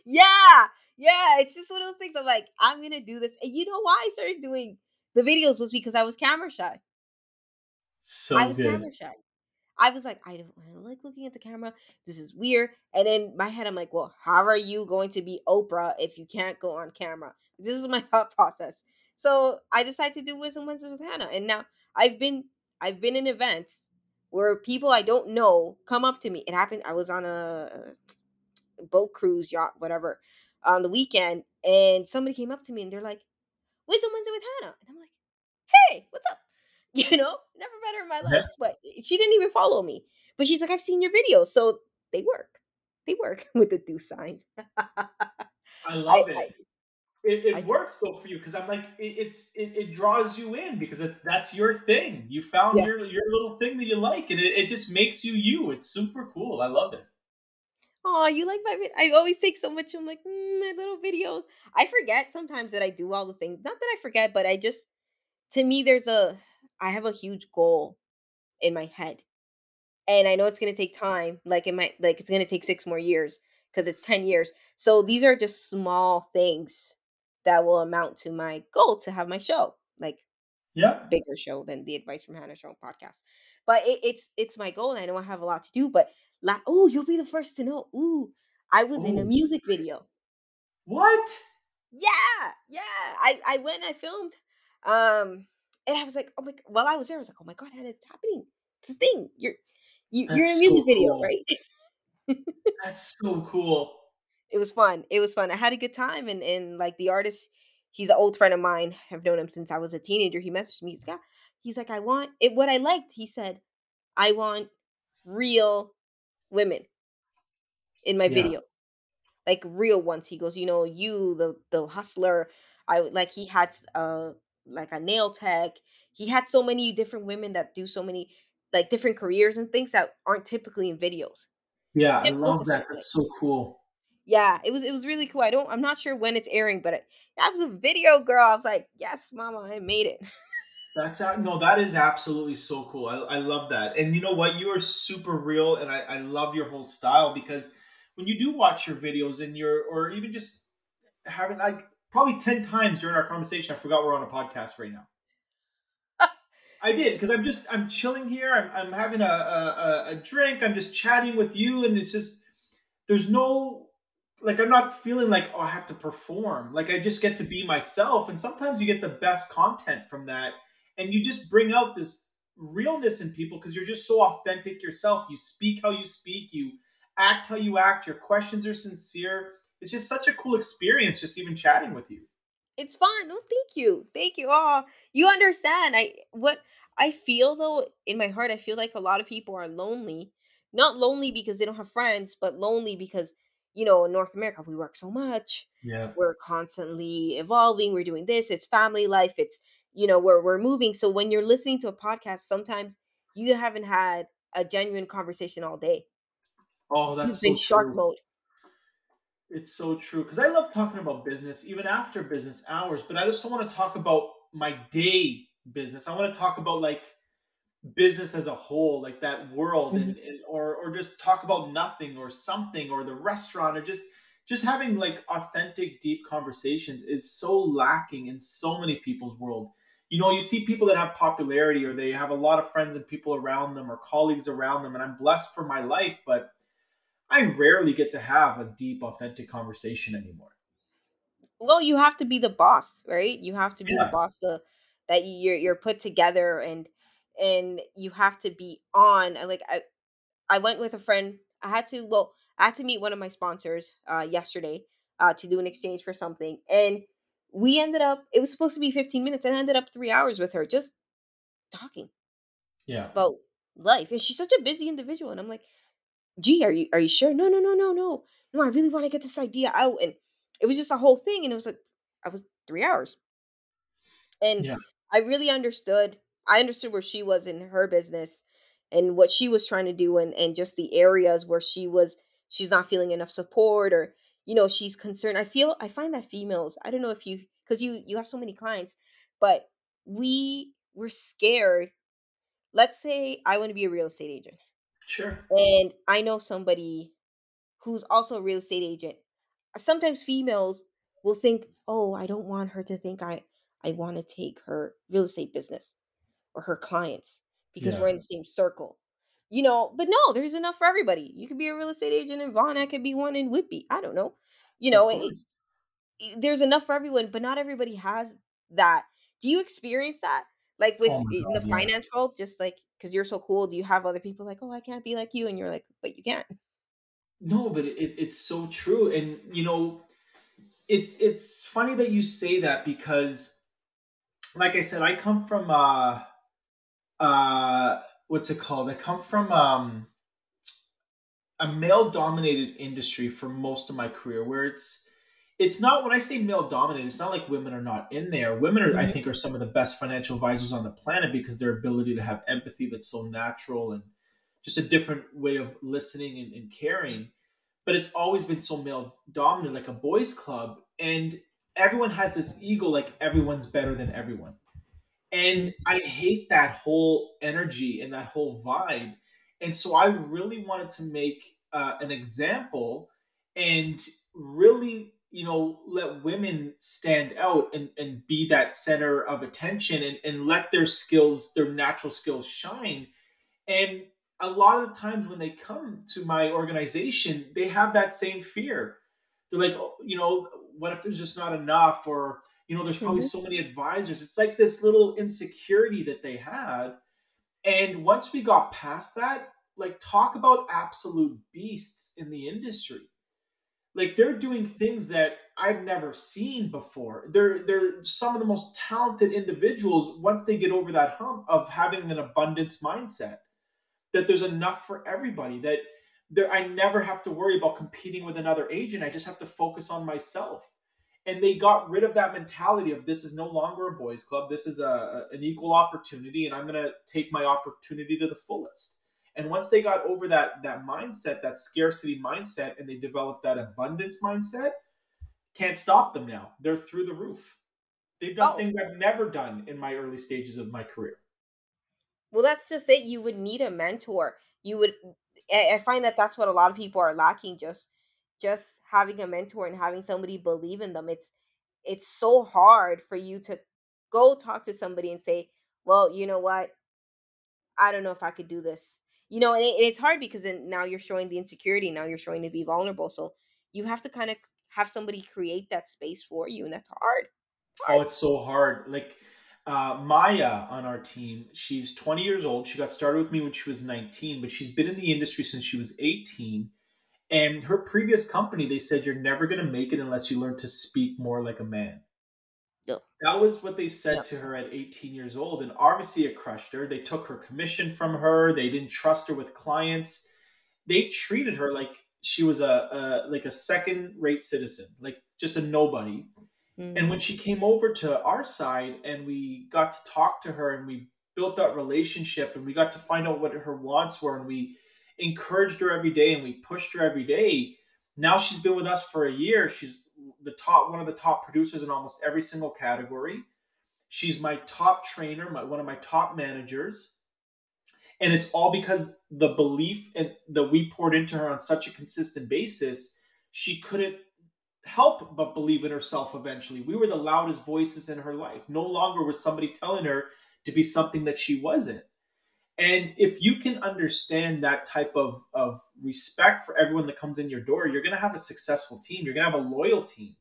yeah, yeah. It's just one of those things. I'm like, I'm gonna do this, and you know why I started doing the videos was because I was camera shy. So I was good. camera shy. I was like, I don't, I don't like looking at the camera. This is weird. And in my head, I'm like, well, how are you going to be Oprah if you can't go on camera? This is my thought process. So I decided to do Wisdom Wednesdays with Hannah, and now I've been I've been in events where people I don't know come up to me. It happened. I was on a boat cruise yacht, whatever, on the weekend, and somebody came up to me and they're like, "Wisdom Wednesday with Hannah," and I'm like, "Hey, what's up?" You know, never met her in my life, but she didn't even follow me. But she's like, "I've seen your videos, so they work. They work with the do signs." I love I, it. I, it, it works though for you because I'm like it, it's it, it, draws you in because it's that's your thing. You found yeah. your your little thing that you like, and it, it just makes you you. It's super cool. I love it. Oh, you like my? I always take so much. I'm like mm, my little videos. I forget sometimes that I do all the things. Not that I forget, but I just to me there's a I have a huge goal in my head, and I know it's gonna take time. Like it might like it's gonna take six more years because it's ten years. So these are just small things that will amount to my goal to have my show. Like Yeah. bigger show than the Advice from Hannah Show podcast. But it, it's it's my goal, and I know I have a lot to do. But like, oh, you'll be the first to know. Ooh, I was in a music video. What? Yeah, yeah. I I went, I filmed, um, and I was like, oh my. While I was there, I was like, oh my god, Hannah, it's happening. It's a thing. You're you, you're in a music so video, cool. right? That's so cool. it was fun. It was fun. I had a good time, and and like the artist, he's an old friend of mine. I've known him since I was a teenager. He messaged me. He's like, "Yeah." he's like, I want it. What I liked, he said, I want real women in my Yeah. video, like real ones. He goes, you know, you the the hustler. I like he had uh like a nail tech. He had so many different women that do so many like different careers and things that aren't typically in videos. Yeah, I love that. That's so cool. Yeah, it was it was really cool. I don't I'm not sure when it's airing, but it, that was a video girl. I was like, yes, mama, I made it. That's no, that is absolutely so cool. I, I love that. And you know what? You are super real, and I, I love your whole style because when you do watch your videos and you're, or even just having like probably 10 times during our conversation, I forgot we're on a podcast right now. I did because I'm just I'm chilling here. I'm, I'm having a, a a- drink. I'm just chatting with you, and it's just there's no like I'm not feeling like oh I have to perform. Like I just get to be myself, and sometimes you get the best content from that, and you just bring out this realness in people because you're just so authentic yourself. You speak how you speak. You act how you act. Your questions are sincere. It's just such a cool experience just even chatting with you. It's fun. No, thank you. Thank you. Oh, you understand. I what I feel though in my heart, I feel like a lot of people are lonely. Not lonely because they don't have friends, but lonely because, you know, in North America we work so much. Yeah. We're constantly evolving. We're doing this. It's family life. It's, you know, we're we're moving. So when you're listening to a podcast, sometimes you haven't had a genuine conversation all day. Oh, that's You've so been shark mode. It's so true because I love talking about business even after business hours, but I just don't want to talk about my day business. I want to talk about like business as a whole, like that world, Mhm. and, and or or just talk about nothing or something or the restaurant or just just having like authentic, deep conversations is so lacking in so many people's world. You know, you see people that have popularity or they have a lot of friends and people around them or colleagues around them, and I'm blessed for my life, but I rarely get to have a deep, authentic conversation anymore. well you have to be the boss right you have to be the boss the that you're you're put together and and you have to be on uh, like i i went with a friend i had to well i had to meet one of my sponsors uh yesterday uh to do an exchange for something and we ended up it was supposed to be 15 minutes and I ended up three hours with her just talking Yeah. about life and she's such a busy individual and i'm like gee are you are you sure? No no no no no. No i really want to get this idea out and it was just a whole thing and it was like i was three hours. And Yeah. i really understood i understood where she was in her business and what she was trying to do and and just the areas where she was she's not feeling enough support or you know she's concerned. I feel i find that females i don't know if you because you you have so many clients but we we're scared. Let's say i want to be a real estate agent Sure. and I know somebody who's also a real estate agent. Sometimes females will think, "Oh, I don't want her to think I I want to take her real estate business or her clients because Yeah. we're in the same circle." You know, but no, there's enough for everybody. You could be a real estate agent in Vaughan, I could be one in Whitby. I don't know. You know, it, it- there's enough for everyone, but not everybody has that. Do you experience that? Like with Oh in the yeah. finance world, just like because you're so cool, do you have other people like, oh, I can't be like you, and you're like, but you can't No, but it, it's so true, and you know, it's it's funny that you say that because, like I said, I come from uh, uh, what's it called? I come from um, a male dominated industry for most of my career, where it's it's not when I say male dominated, it's not like women are not in there. Women are, I Mhm. think, are some of the best financial advisors on the planet because their ability to have empathy that's so natural and just a different way of listening and, and caring. But it's always been so male dominant, like a boys' club, and everyone has this ego, like everyone's better than everyone. And I hate that whole energy and that whole vibe. And so I really wanted to make uh, an example and really, know let women stand out and, and be that center of attention and, and let their skills their natural skills shine. And a lot of the times when they come to my organization they have that same fear. They're like oh, you know what if there's just not enough? Or you know there's probably Mm-hmm. so many advisors. It's like this little insecurity that they had. And once we got past that like talk about absolute beasts in the industry like they're doing things that I've never seen before. They're they're some of the most talented individuals once they get over that hump of having an abundance mindset. That there's enough for everybody. That there I never have to worry about competing with another agent. I just have to focus on myself. And they got rid of that mentality of this is no longer a boys club. This is a, an equal opportunity, and I'm gonna take my opportunity to the fullest. And once they got over that that mindset, that scarcity mindset, and they developed that abundance mindset, can't stop them now. They're through the roof. They've done Oh. things I've never done in my early stages of my career. Well, that's just it. You would need a mentor. You would. I I find that that's what a lot of people are lacking. Just, just having a mentor and having somebody believe in them. It's, it's so hard for you to go talk to somebody and say, "Well, you know what? I don't know if I could do this." You know, and, it, and it's hard because then now you're showing the insecurity. Now you're showing to be vulnerable. So you have to kind of have somebody create that space for you, and that's hard. Oh, it's so hard. Like uh, Maya on our team, she's 20 years old. She got started with me when she was 19, but she's been in the industry since she was 18. And her previous company, they said, You're never going to make it unless you learn to speak more like a man. Yep. That was what they said Yep. to her at 18 years old. And obviously, it crushed her. They took her commission from her, they didn't trust her with clients. They treated her like she was a, a like a second rate citizen, like just a nobody. And mm-hmm. when she came over to our side and we got to talk to her and we built that relationship and we got to find out what her wants were and we encouraged her every day and we pushed her every day. Now she's been with us for a year. She's the top one of the top producers in almost every single category. She's my top trainer, my, one of my top managers. And it's all because the belief and that we poured into her on such a consistent basis, she couldn't help but believe in herself eventually. We were the loudest voices in her life. No longer was somebody telling her to be something that she wasn't. And if you can understand that type of, of respect for everyone that comes in your door, you're going to have a successful team. You're going to have a loyal team.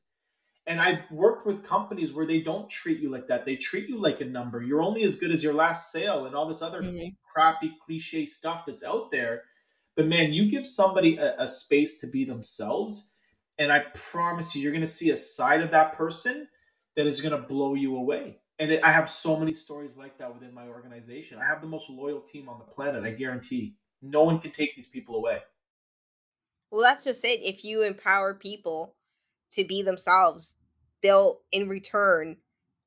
And I've worked with companies where they don't treat you like that. They treat you like a number. You're only as good as your last sale and all this other Mhm. crappy cliche stuff that's out there. But man, you give somebody a, a space to be themselves, and I promise you, you're going to see a side of that person that is going to blow you away. And it, I have so many stories like that within my organization. I have the most loyal team on the planet. I guarantee. No one can take these people away. Well, that's just it. If you empower people to be themselves, they'll in return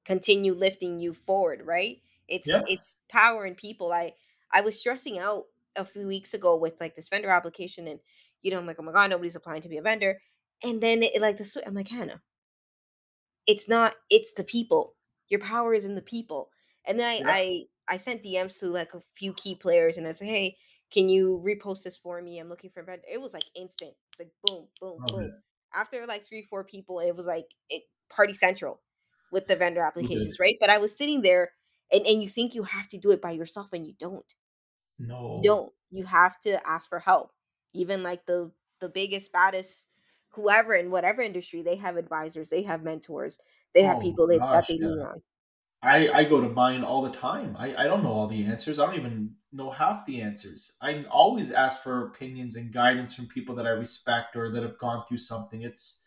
continue lifting you forward, right? It's Yeah. it's power in people. I I was stressing out a few weeks ago with like this vendor application and you know, I'm like, oh my god, nobody's applying to be a vendor. And then it like this I'm like, Hannah, it's not, it's the people. Your power is in the people. And then I Yeah. I, I sent DMs to like a few key players and I said, hey, can you repost this for me? I'm looking for a vendor. It was like instant. It's like boom, boom, Love boom. After like three, four people, it was like it party central with the vendor Okay. applications, right? But I was sitting there and, and you think you have to do it by yourself and you don't. You No. don't. You have to ask for help. Even like the the biggest, baddest, whoever in whatever industry, they have advisors, they have mentors, they have Oh people they, that gosh, they lean yeah. on. I, I go to mine all the time. I, I don't know all the answers. I don't even know half the answers. I always ask for opinions and guidance from people that I respect or that have gone through something. It's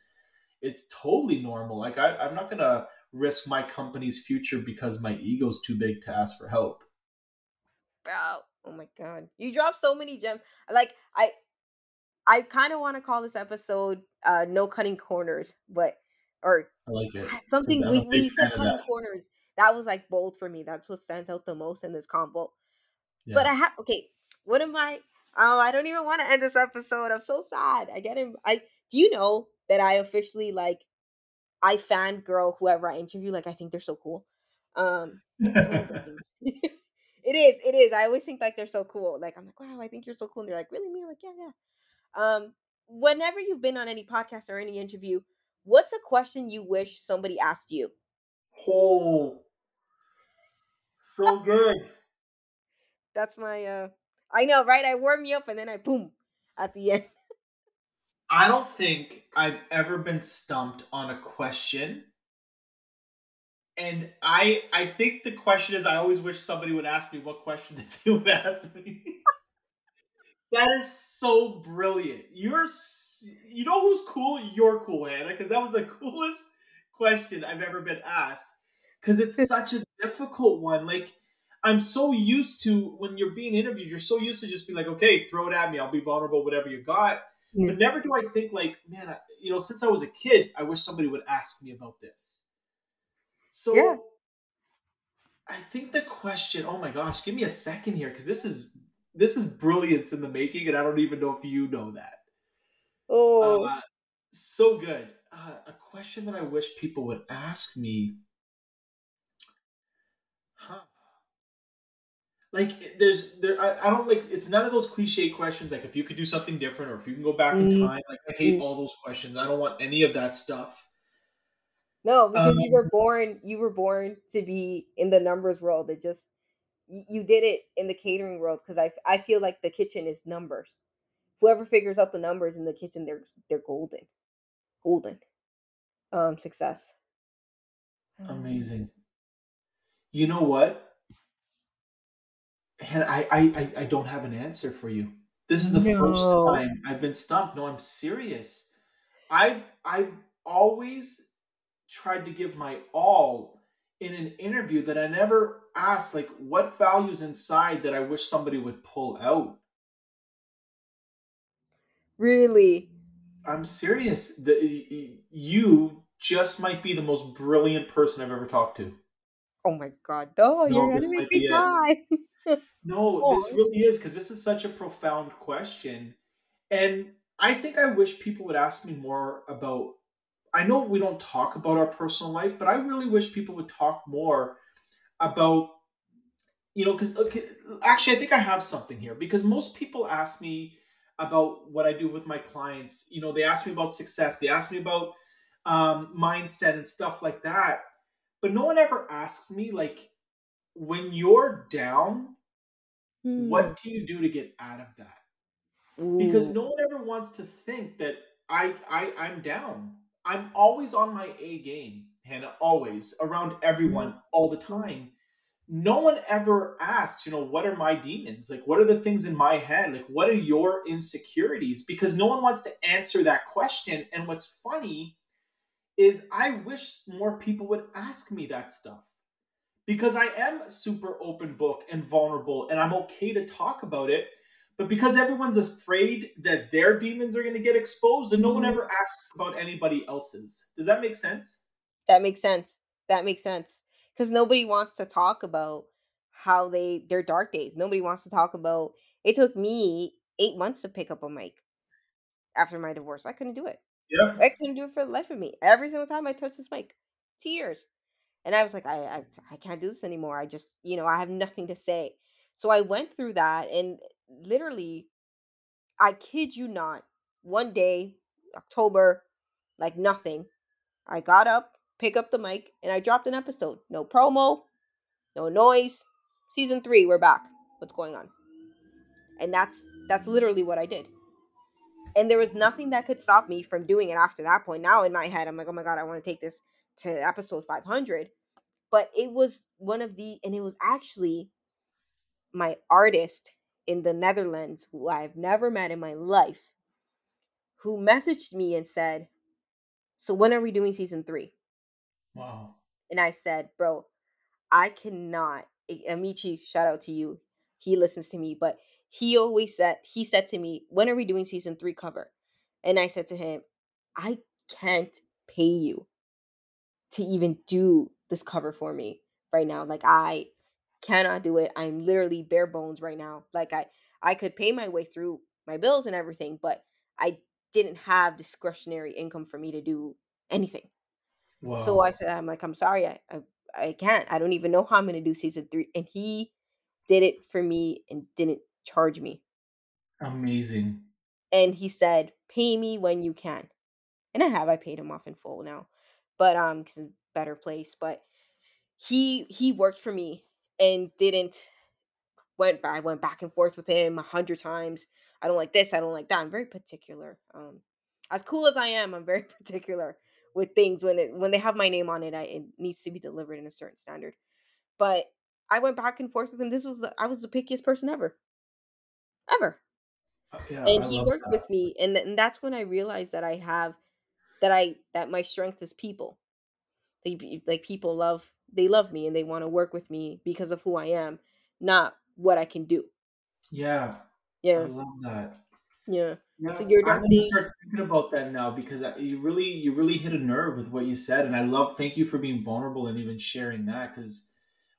it's totally normal. Like I, I'm not gonna risk my company's future because my ego's too big to ask for help. Bro, oh my god, you dropped so many gems. Like I, I kind of want to call this episode uh "No Cutting Corners," but or I like it. It's a- something I'm when a when big you said fan of cutting that. corners. That was like bold for me. That's what stands out the most in this combo. But I have okay. What am I? Oh, I don't even want to end this episode. I'm so sad. I get him. I do you know that I officially like I fangirl whoever I interview. Like I think they're so cool. Um, it's one of those things. it is. It is. I always think like they're so cool. Like I'm like, wow, I think you're so cool. And they're like, really? Me? I'm like, yeah, yeah. Um, whenever you've been on any podcast or any interview, What's a question you wish somebody asked you? Oh, so good. That's my uh I know, right? I warm you up and then I boom at the end. I don't think I've ever been stumped on a question. And I I think the question is I always wish somebody would ask me what question that they would ask me. That is so brilliant. You're you know who's cool? You're cool, Hannah, because that was the coolest question I've ever been asked. Because it's such a difficult one. Like I'm so used to when you're being interviewed, you're so used to just be like, okay, throw it at me. I'll be vulnerable, whatever you got. Yeah. But never do I think like, man, I, you know, since I was a kid, I wish somebody would ask me about this. So Yeah. I think the question, oh my gosh, give me a second here, because this is this is brilliance in the making, and I don't even know if you know that. Oh. Uh, so good. Uh, a question that I wish people would ask me. Huh. Like there's there I, I don't like it's none of those cliche questions like if you could do something different or if you can go back in Mm, time. Like I hate mm. all those questions. I don't want any of that stuff. No, because you were Um, born you were born to be in the numbers world. It just you, did it in the catering world because I I feel like the kitchen is numbers. Whoever figures out the numbers in the kitchen, they're they're golden, golden. Um, success. Um, amazing. You know what? And I, I, I I don't have an answer for you. This is the first time I've been stumped. No, I'm serious. I've I've always tried to give my all in an interview that I never asked like what values inside that I wish somebody would pull out. Really? I'm serious. The, you just might be the most brilliant person I've ever talked to. Oh my god. You're No, gonna this make me be it. cry. No, this oh. really is because this is such a profound question. And I think I wish people would ask me more about. I know we don't talk about our personal life, but I really wish people would talk more about, you know, because okay, actually, I think I have something here because most people ask me about what I do with my clients. You know, they ask me about success, they ask me about um, mindset and stuff like that. But no one ever asks me, like, when you're down, Hmm. what do you do to get out of that? because no one ever wants to think that I, I I'm down. I'm always on my A game, Hannah, always around everyone mm-hmm. all the time. No one ever asked, you know, what are my demons? Like what are the things in my head? Like what are your insecurities? Because no one wants to answer that question. And what's funny is I wish more people would ask me that stuff because I am super open book and vulnerable and I'm okay to talk about it. But because everyone's afraid that their demons are going to get exposed and no one mm. ever asks about anybody else's. Does that make sense? That makes sense. That makes sense. Because nobody wants to talk about how they their dark days. Nobody wants to talk about. It took me eight months to pick up a mic after my divorce. I couldn't do it. Yep. I couldn't do it for the life of me. Every single time I touched this mic, tears. And I was like, I, I, I can't do this anymore. I just, you know, I have nothing to say. So I went through that, and literally, I kid you not, one day, October, like nothing. I got up, pick up the mic, and I dropped an episode. No promo, no noise. Season three, we're back. What's going on? And that's that's literally what I did. And there was nothing that could stop me from doing it after that point. Now in my head, I'm like, oh my god, I want to take this to episode 500. But it was one of the, and it was actually my artist in the Netherlands who I've never met in my life who messaged me and said, So when are we doing season three? Wow. And I said, Bro, I cannot. Amici, shout out to you. He listens to me, but he always said he said to me, "When are we doing season three cover?" And I said to him, "I can't pay you to even do this cover for me right now. Like I cannot do it. I'm literally bare bones right now. Like I I could pay my way through my bills and everything, but I didn't have discretionary income for me to do anything." So I said, I'm like, I'm sorry, I, I I can't. I don't even know how I'm gonna do season three. And he did it for me and didn't charge me. Amazing. And he said, pay me when you can. and I have I paid him off in full now, but um, because better place. But he he worked for me and didn't went I went back and forth with him a hundred times. I don't like this. I don't like that. I'm very particular. Um, as cool as I am, I'm very particular with things when it when they have my name on it. I, it needs to be delivered in a certain standard. But I went back and forth with him. This was the I was the pickiest person ever, ever. Uh, Yeah, And I he worked that. with me, and, th- and that's when I realized that I have that I that my strength is people. They like people love they love me and they want to work with me because of who I am, not what I can do. Yeah, Yeah. I love that. yeah. So Yeah, you're I'm gonna start thinking about that now because I- you really, you really hit a nerve with what you said, and I love. Thank you for being vulnerable and even sharing that because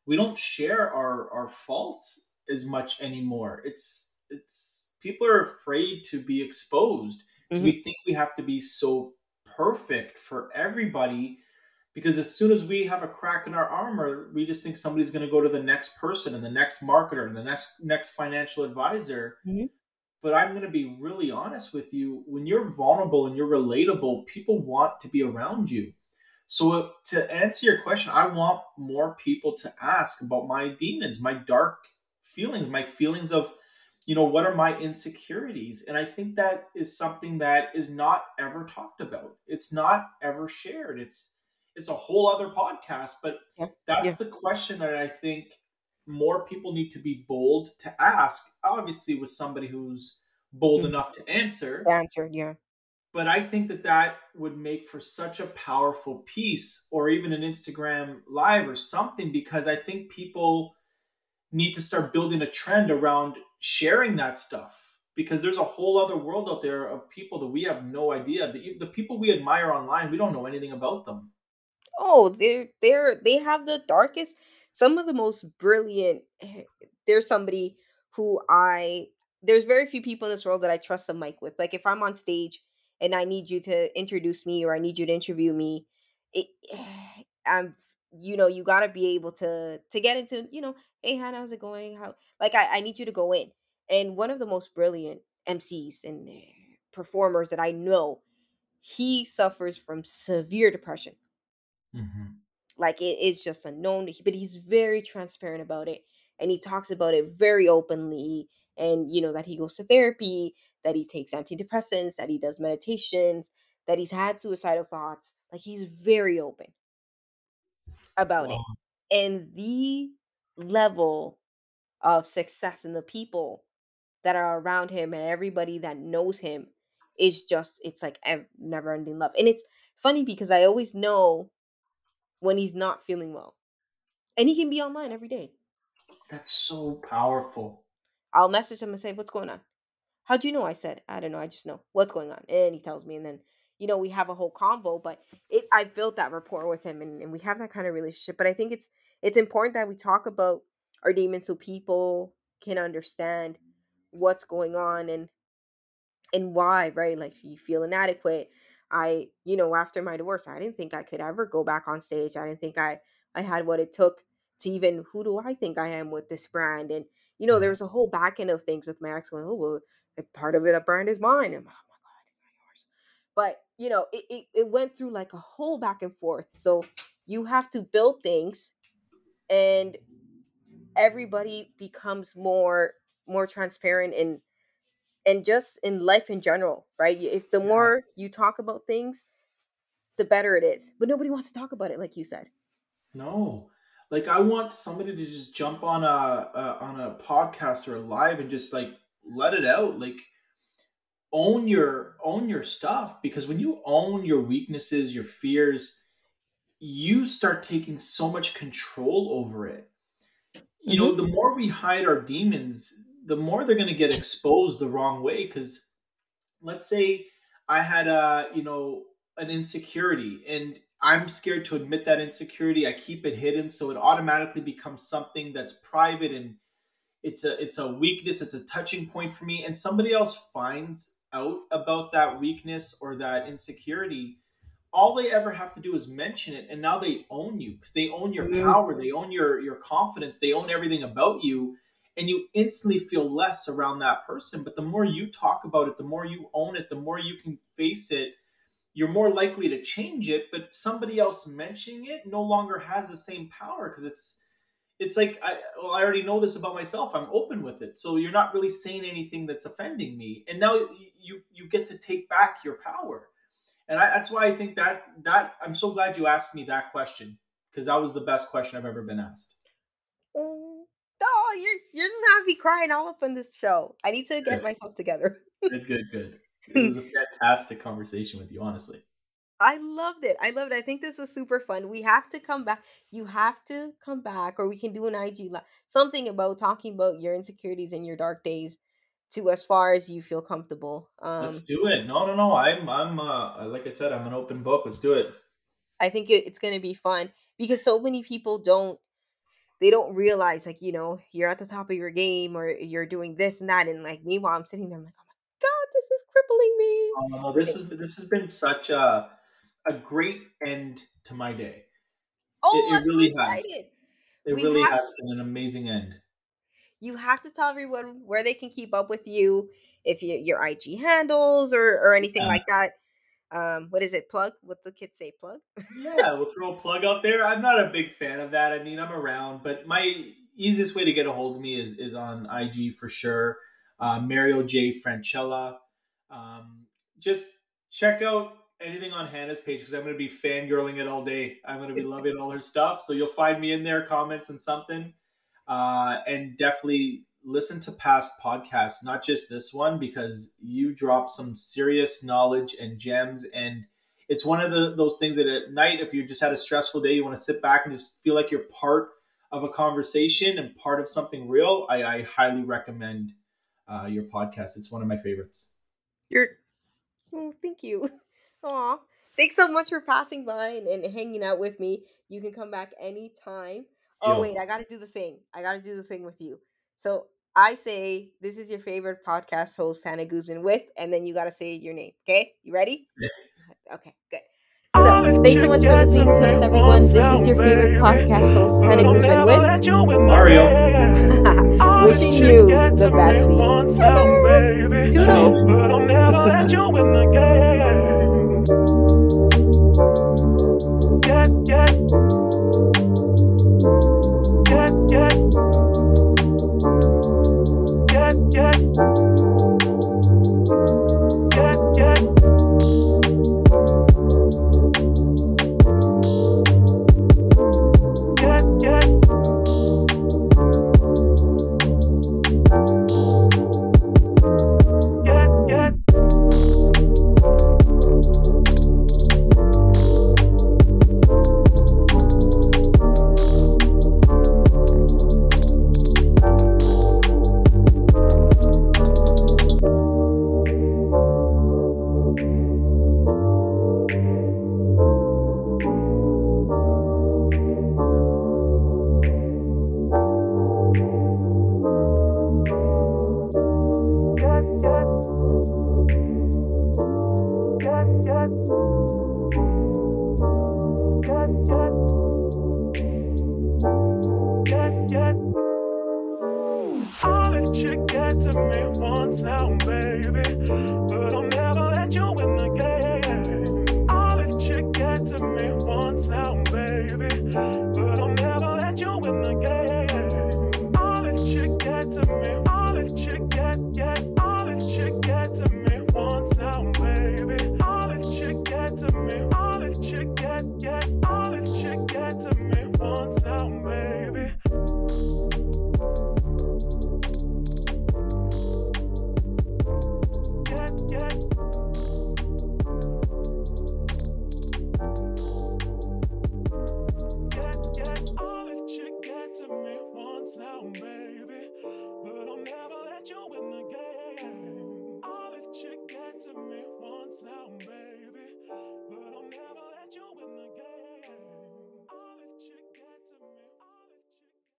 we don't share our our faults as much anymore. It's it's people are afraid to be exposed because Mhm. we think we have to be so perfect for everybody. Because as soon as we have a crack in our armor, we just think somebody's going to go to the next person and the next marketer and the next next financial advisor Mhm. but I'm going to be really honest with you. When you're vulnerable and you're relatable, people want to be around you. So, uh, to answer your question, I want more people to ask about my demons, my dark feelings, my feelings of, you know, what are my insecurities? And I think that is something that is not ever talked about. It's not ever shared. It's it's a whole other podcast, but yeah, yeah. that's the question that I think more people need to be bold to ask. Obviously, with somebody who's bold Mhm. enough to answer, The answer, yeah. but I think that that would make for such a powerful piece, or even an Instagram live or something, because I think people need to start building a trend around sharing that stuff. Because there's a whole other world out there of people that we have no idea. The, the people we admire online, we don't know anything about them. Oh, they're they're they have the darkest, some of the most brilliant. There's somebody who I there's very few people in this world that I trust a mic with. Like if I'm on stage and I need you to introduce me or I need you to interview me, it I'm you know you got to be able to to get into you know hey Hannah how's it going how like I I need you to go in and one of the most brilliant MCs and uh, performers that I know he suffers from severe depression hmm like it is just unknown, but he's very transparent about it and he talks about it very openly. And you know, that he goes to therapy, that he takes antidepressants, that he does meditations, that he's had suicidal thoughts. Like he's very open about it. And the level of success and the people that are around him and everybody that knows him is just, it's like never ending love. And it's funny because I always know when he's not feeling well and he can be online every day. That's so powerful. I'll message him and say, "What's going on?" How'd you know? I said, "I don't know. I just know what's going on." And he tells me, and then you know we have a whole convo. But it, I built that rapport with him, and, and we have that kind of relationship. But I think it's it's important that we talk about our demons so people can understand what's going on and and why, right? Like you feel inadequate. I, you know, after my divorce, I didn't think I could ever go back on stage. I didn't think I I had what it took to even who do I think I am with this brand? And you know, there mm-hmm. was a whole back end of things with my ex going, oh well, part of it, a brand is mine. And oh my god, it's not yours. But you know, it, it it went through like a whole back and forth. So you have to build things, and everybody becomes more more transparent and and just in life in general, right? If the Yeah. more you talk about things, the better it is. But nobody wants to talk about it, like you said. No. Like I want somebody to just jump on a, a on a podcast or a live and just like let it out. Like own your own your stuff because when you own your weaknesses, your fears, you start taking so much control over it. You know, mm-hmm. the more we hide our demons, the more they're going to get exposed the wrong way cuz let's say I had a, you know, an insecurity and I'm scared to admit that insecurity. I keep it hidden so it automatically becomes something that's private and it's a it's a weakness, it's a touching point for me and somebody else finds out about that weakness or that insecurity all they ever have to do is mention it and now they own you because they own your power they own your your confidence they own everything about you and you instantly feel less around that person but the more you talk about it the more you own it the more you can face it you're more likely to change it, but somebody else mentioning it no longer has the same power because it's it's like I well I already know this about myself. I'm open with it. So you're not really saying anything that's offending me. And now you you get to take back your power. And I, that's why I think that that I'm so glad you asked me that question because that was the best question I've ever been asked. You're you're just gonna be crying all up on this show. I need to get Good. myself together. Good, good, good. It was a fantastic conversation with you, honestly. I loved it. I loved it. I think this was super fun. We have to come back. You have to come back, or we can do an IG live. Something about talking about your insecurities and your dark days to as far as you feel comfortable. Um, Let's do it. No, no, no. I'm, I'm, uh, like I said, I'm an open book. Let's do it. I think it, it's going to be fun because so many people don't they don't realize like you know you're at the top of your game or you're doing this and that and like meanwhile I'm sitting there I'm like oh my god this is crippling me. Uh, this is this has been such a a great end to my day. Oh, it so really has. It We really has been an amazing end. you have to tell everyone where they can keep up with you if you your IG handles or or anything Yeah. like that. Um, what is it? Plug? What the kids say? Plug. Yeah, we'll throw a plug out there. I'm not a big fan of that. I mean, I'm around, but my easiest way to get a hold of me is is on IG for sure. Uh, Mario J Francella. Um, just check out anything on Hannah's page because I'm going to be fangirling it all day. I'm going to be loving all her stuff. So you'll find me in there, comments and something. Uh, and definitely listen to past podcasts, not just this one, because you drop some serious knowledge and gems. And it's one of the those things that at night, if you just had a stressful day, you want to sit back and just feel like you're part of a conversation and part of something real. I, I highly recommend uh, your podcast. It's one of my favorites. You're. Oh, thank you. Aw. Thanks so much for passing by and, and hanging out with me. You can come back anytime. Oh, Yo. wait, I got to do the thing. I got to do the thing with you. So I say, this is your favorite podcast host, Hannah Guzman, with, and then you got to say your name. Okay? You ready? Okay, good. So thanks so much for listening to us, everyone. This is your favorite podcast host, Hannah Guzman, with Mario. wishing you the best week ever. Toodles.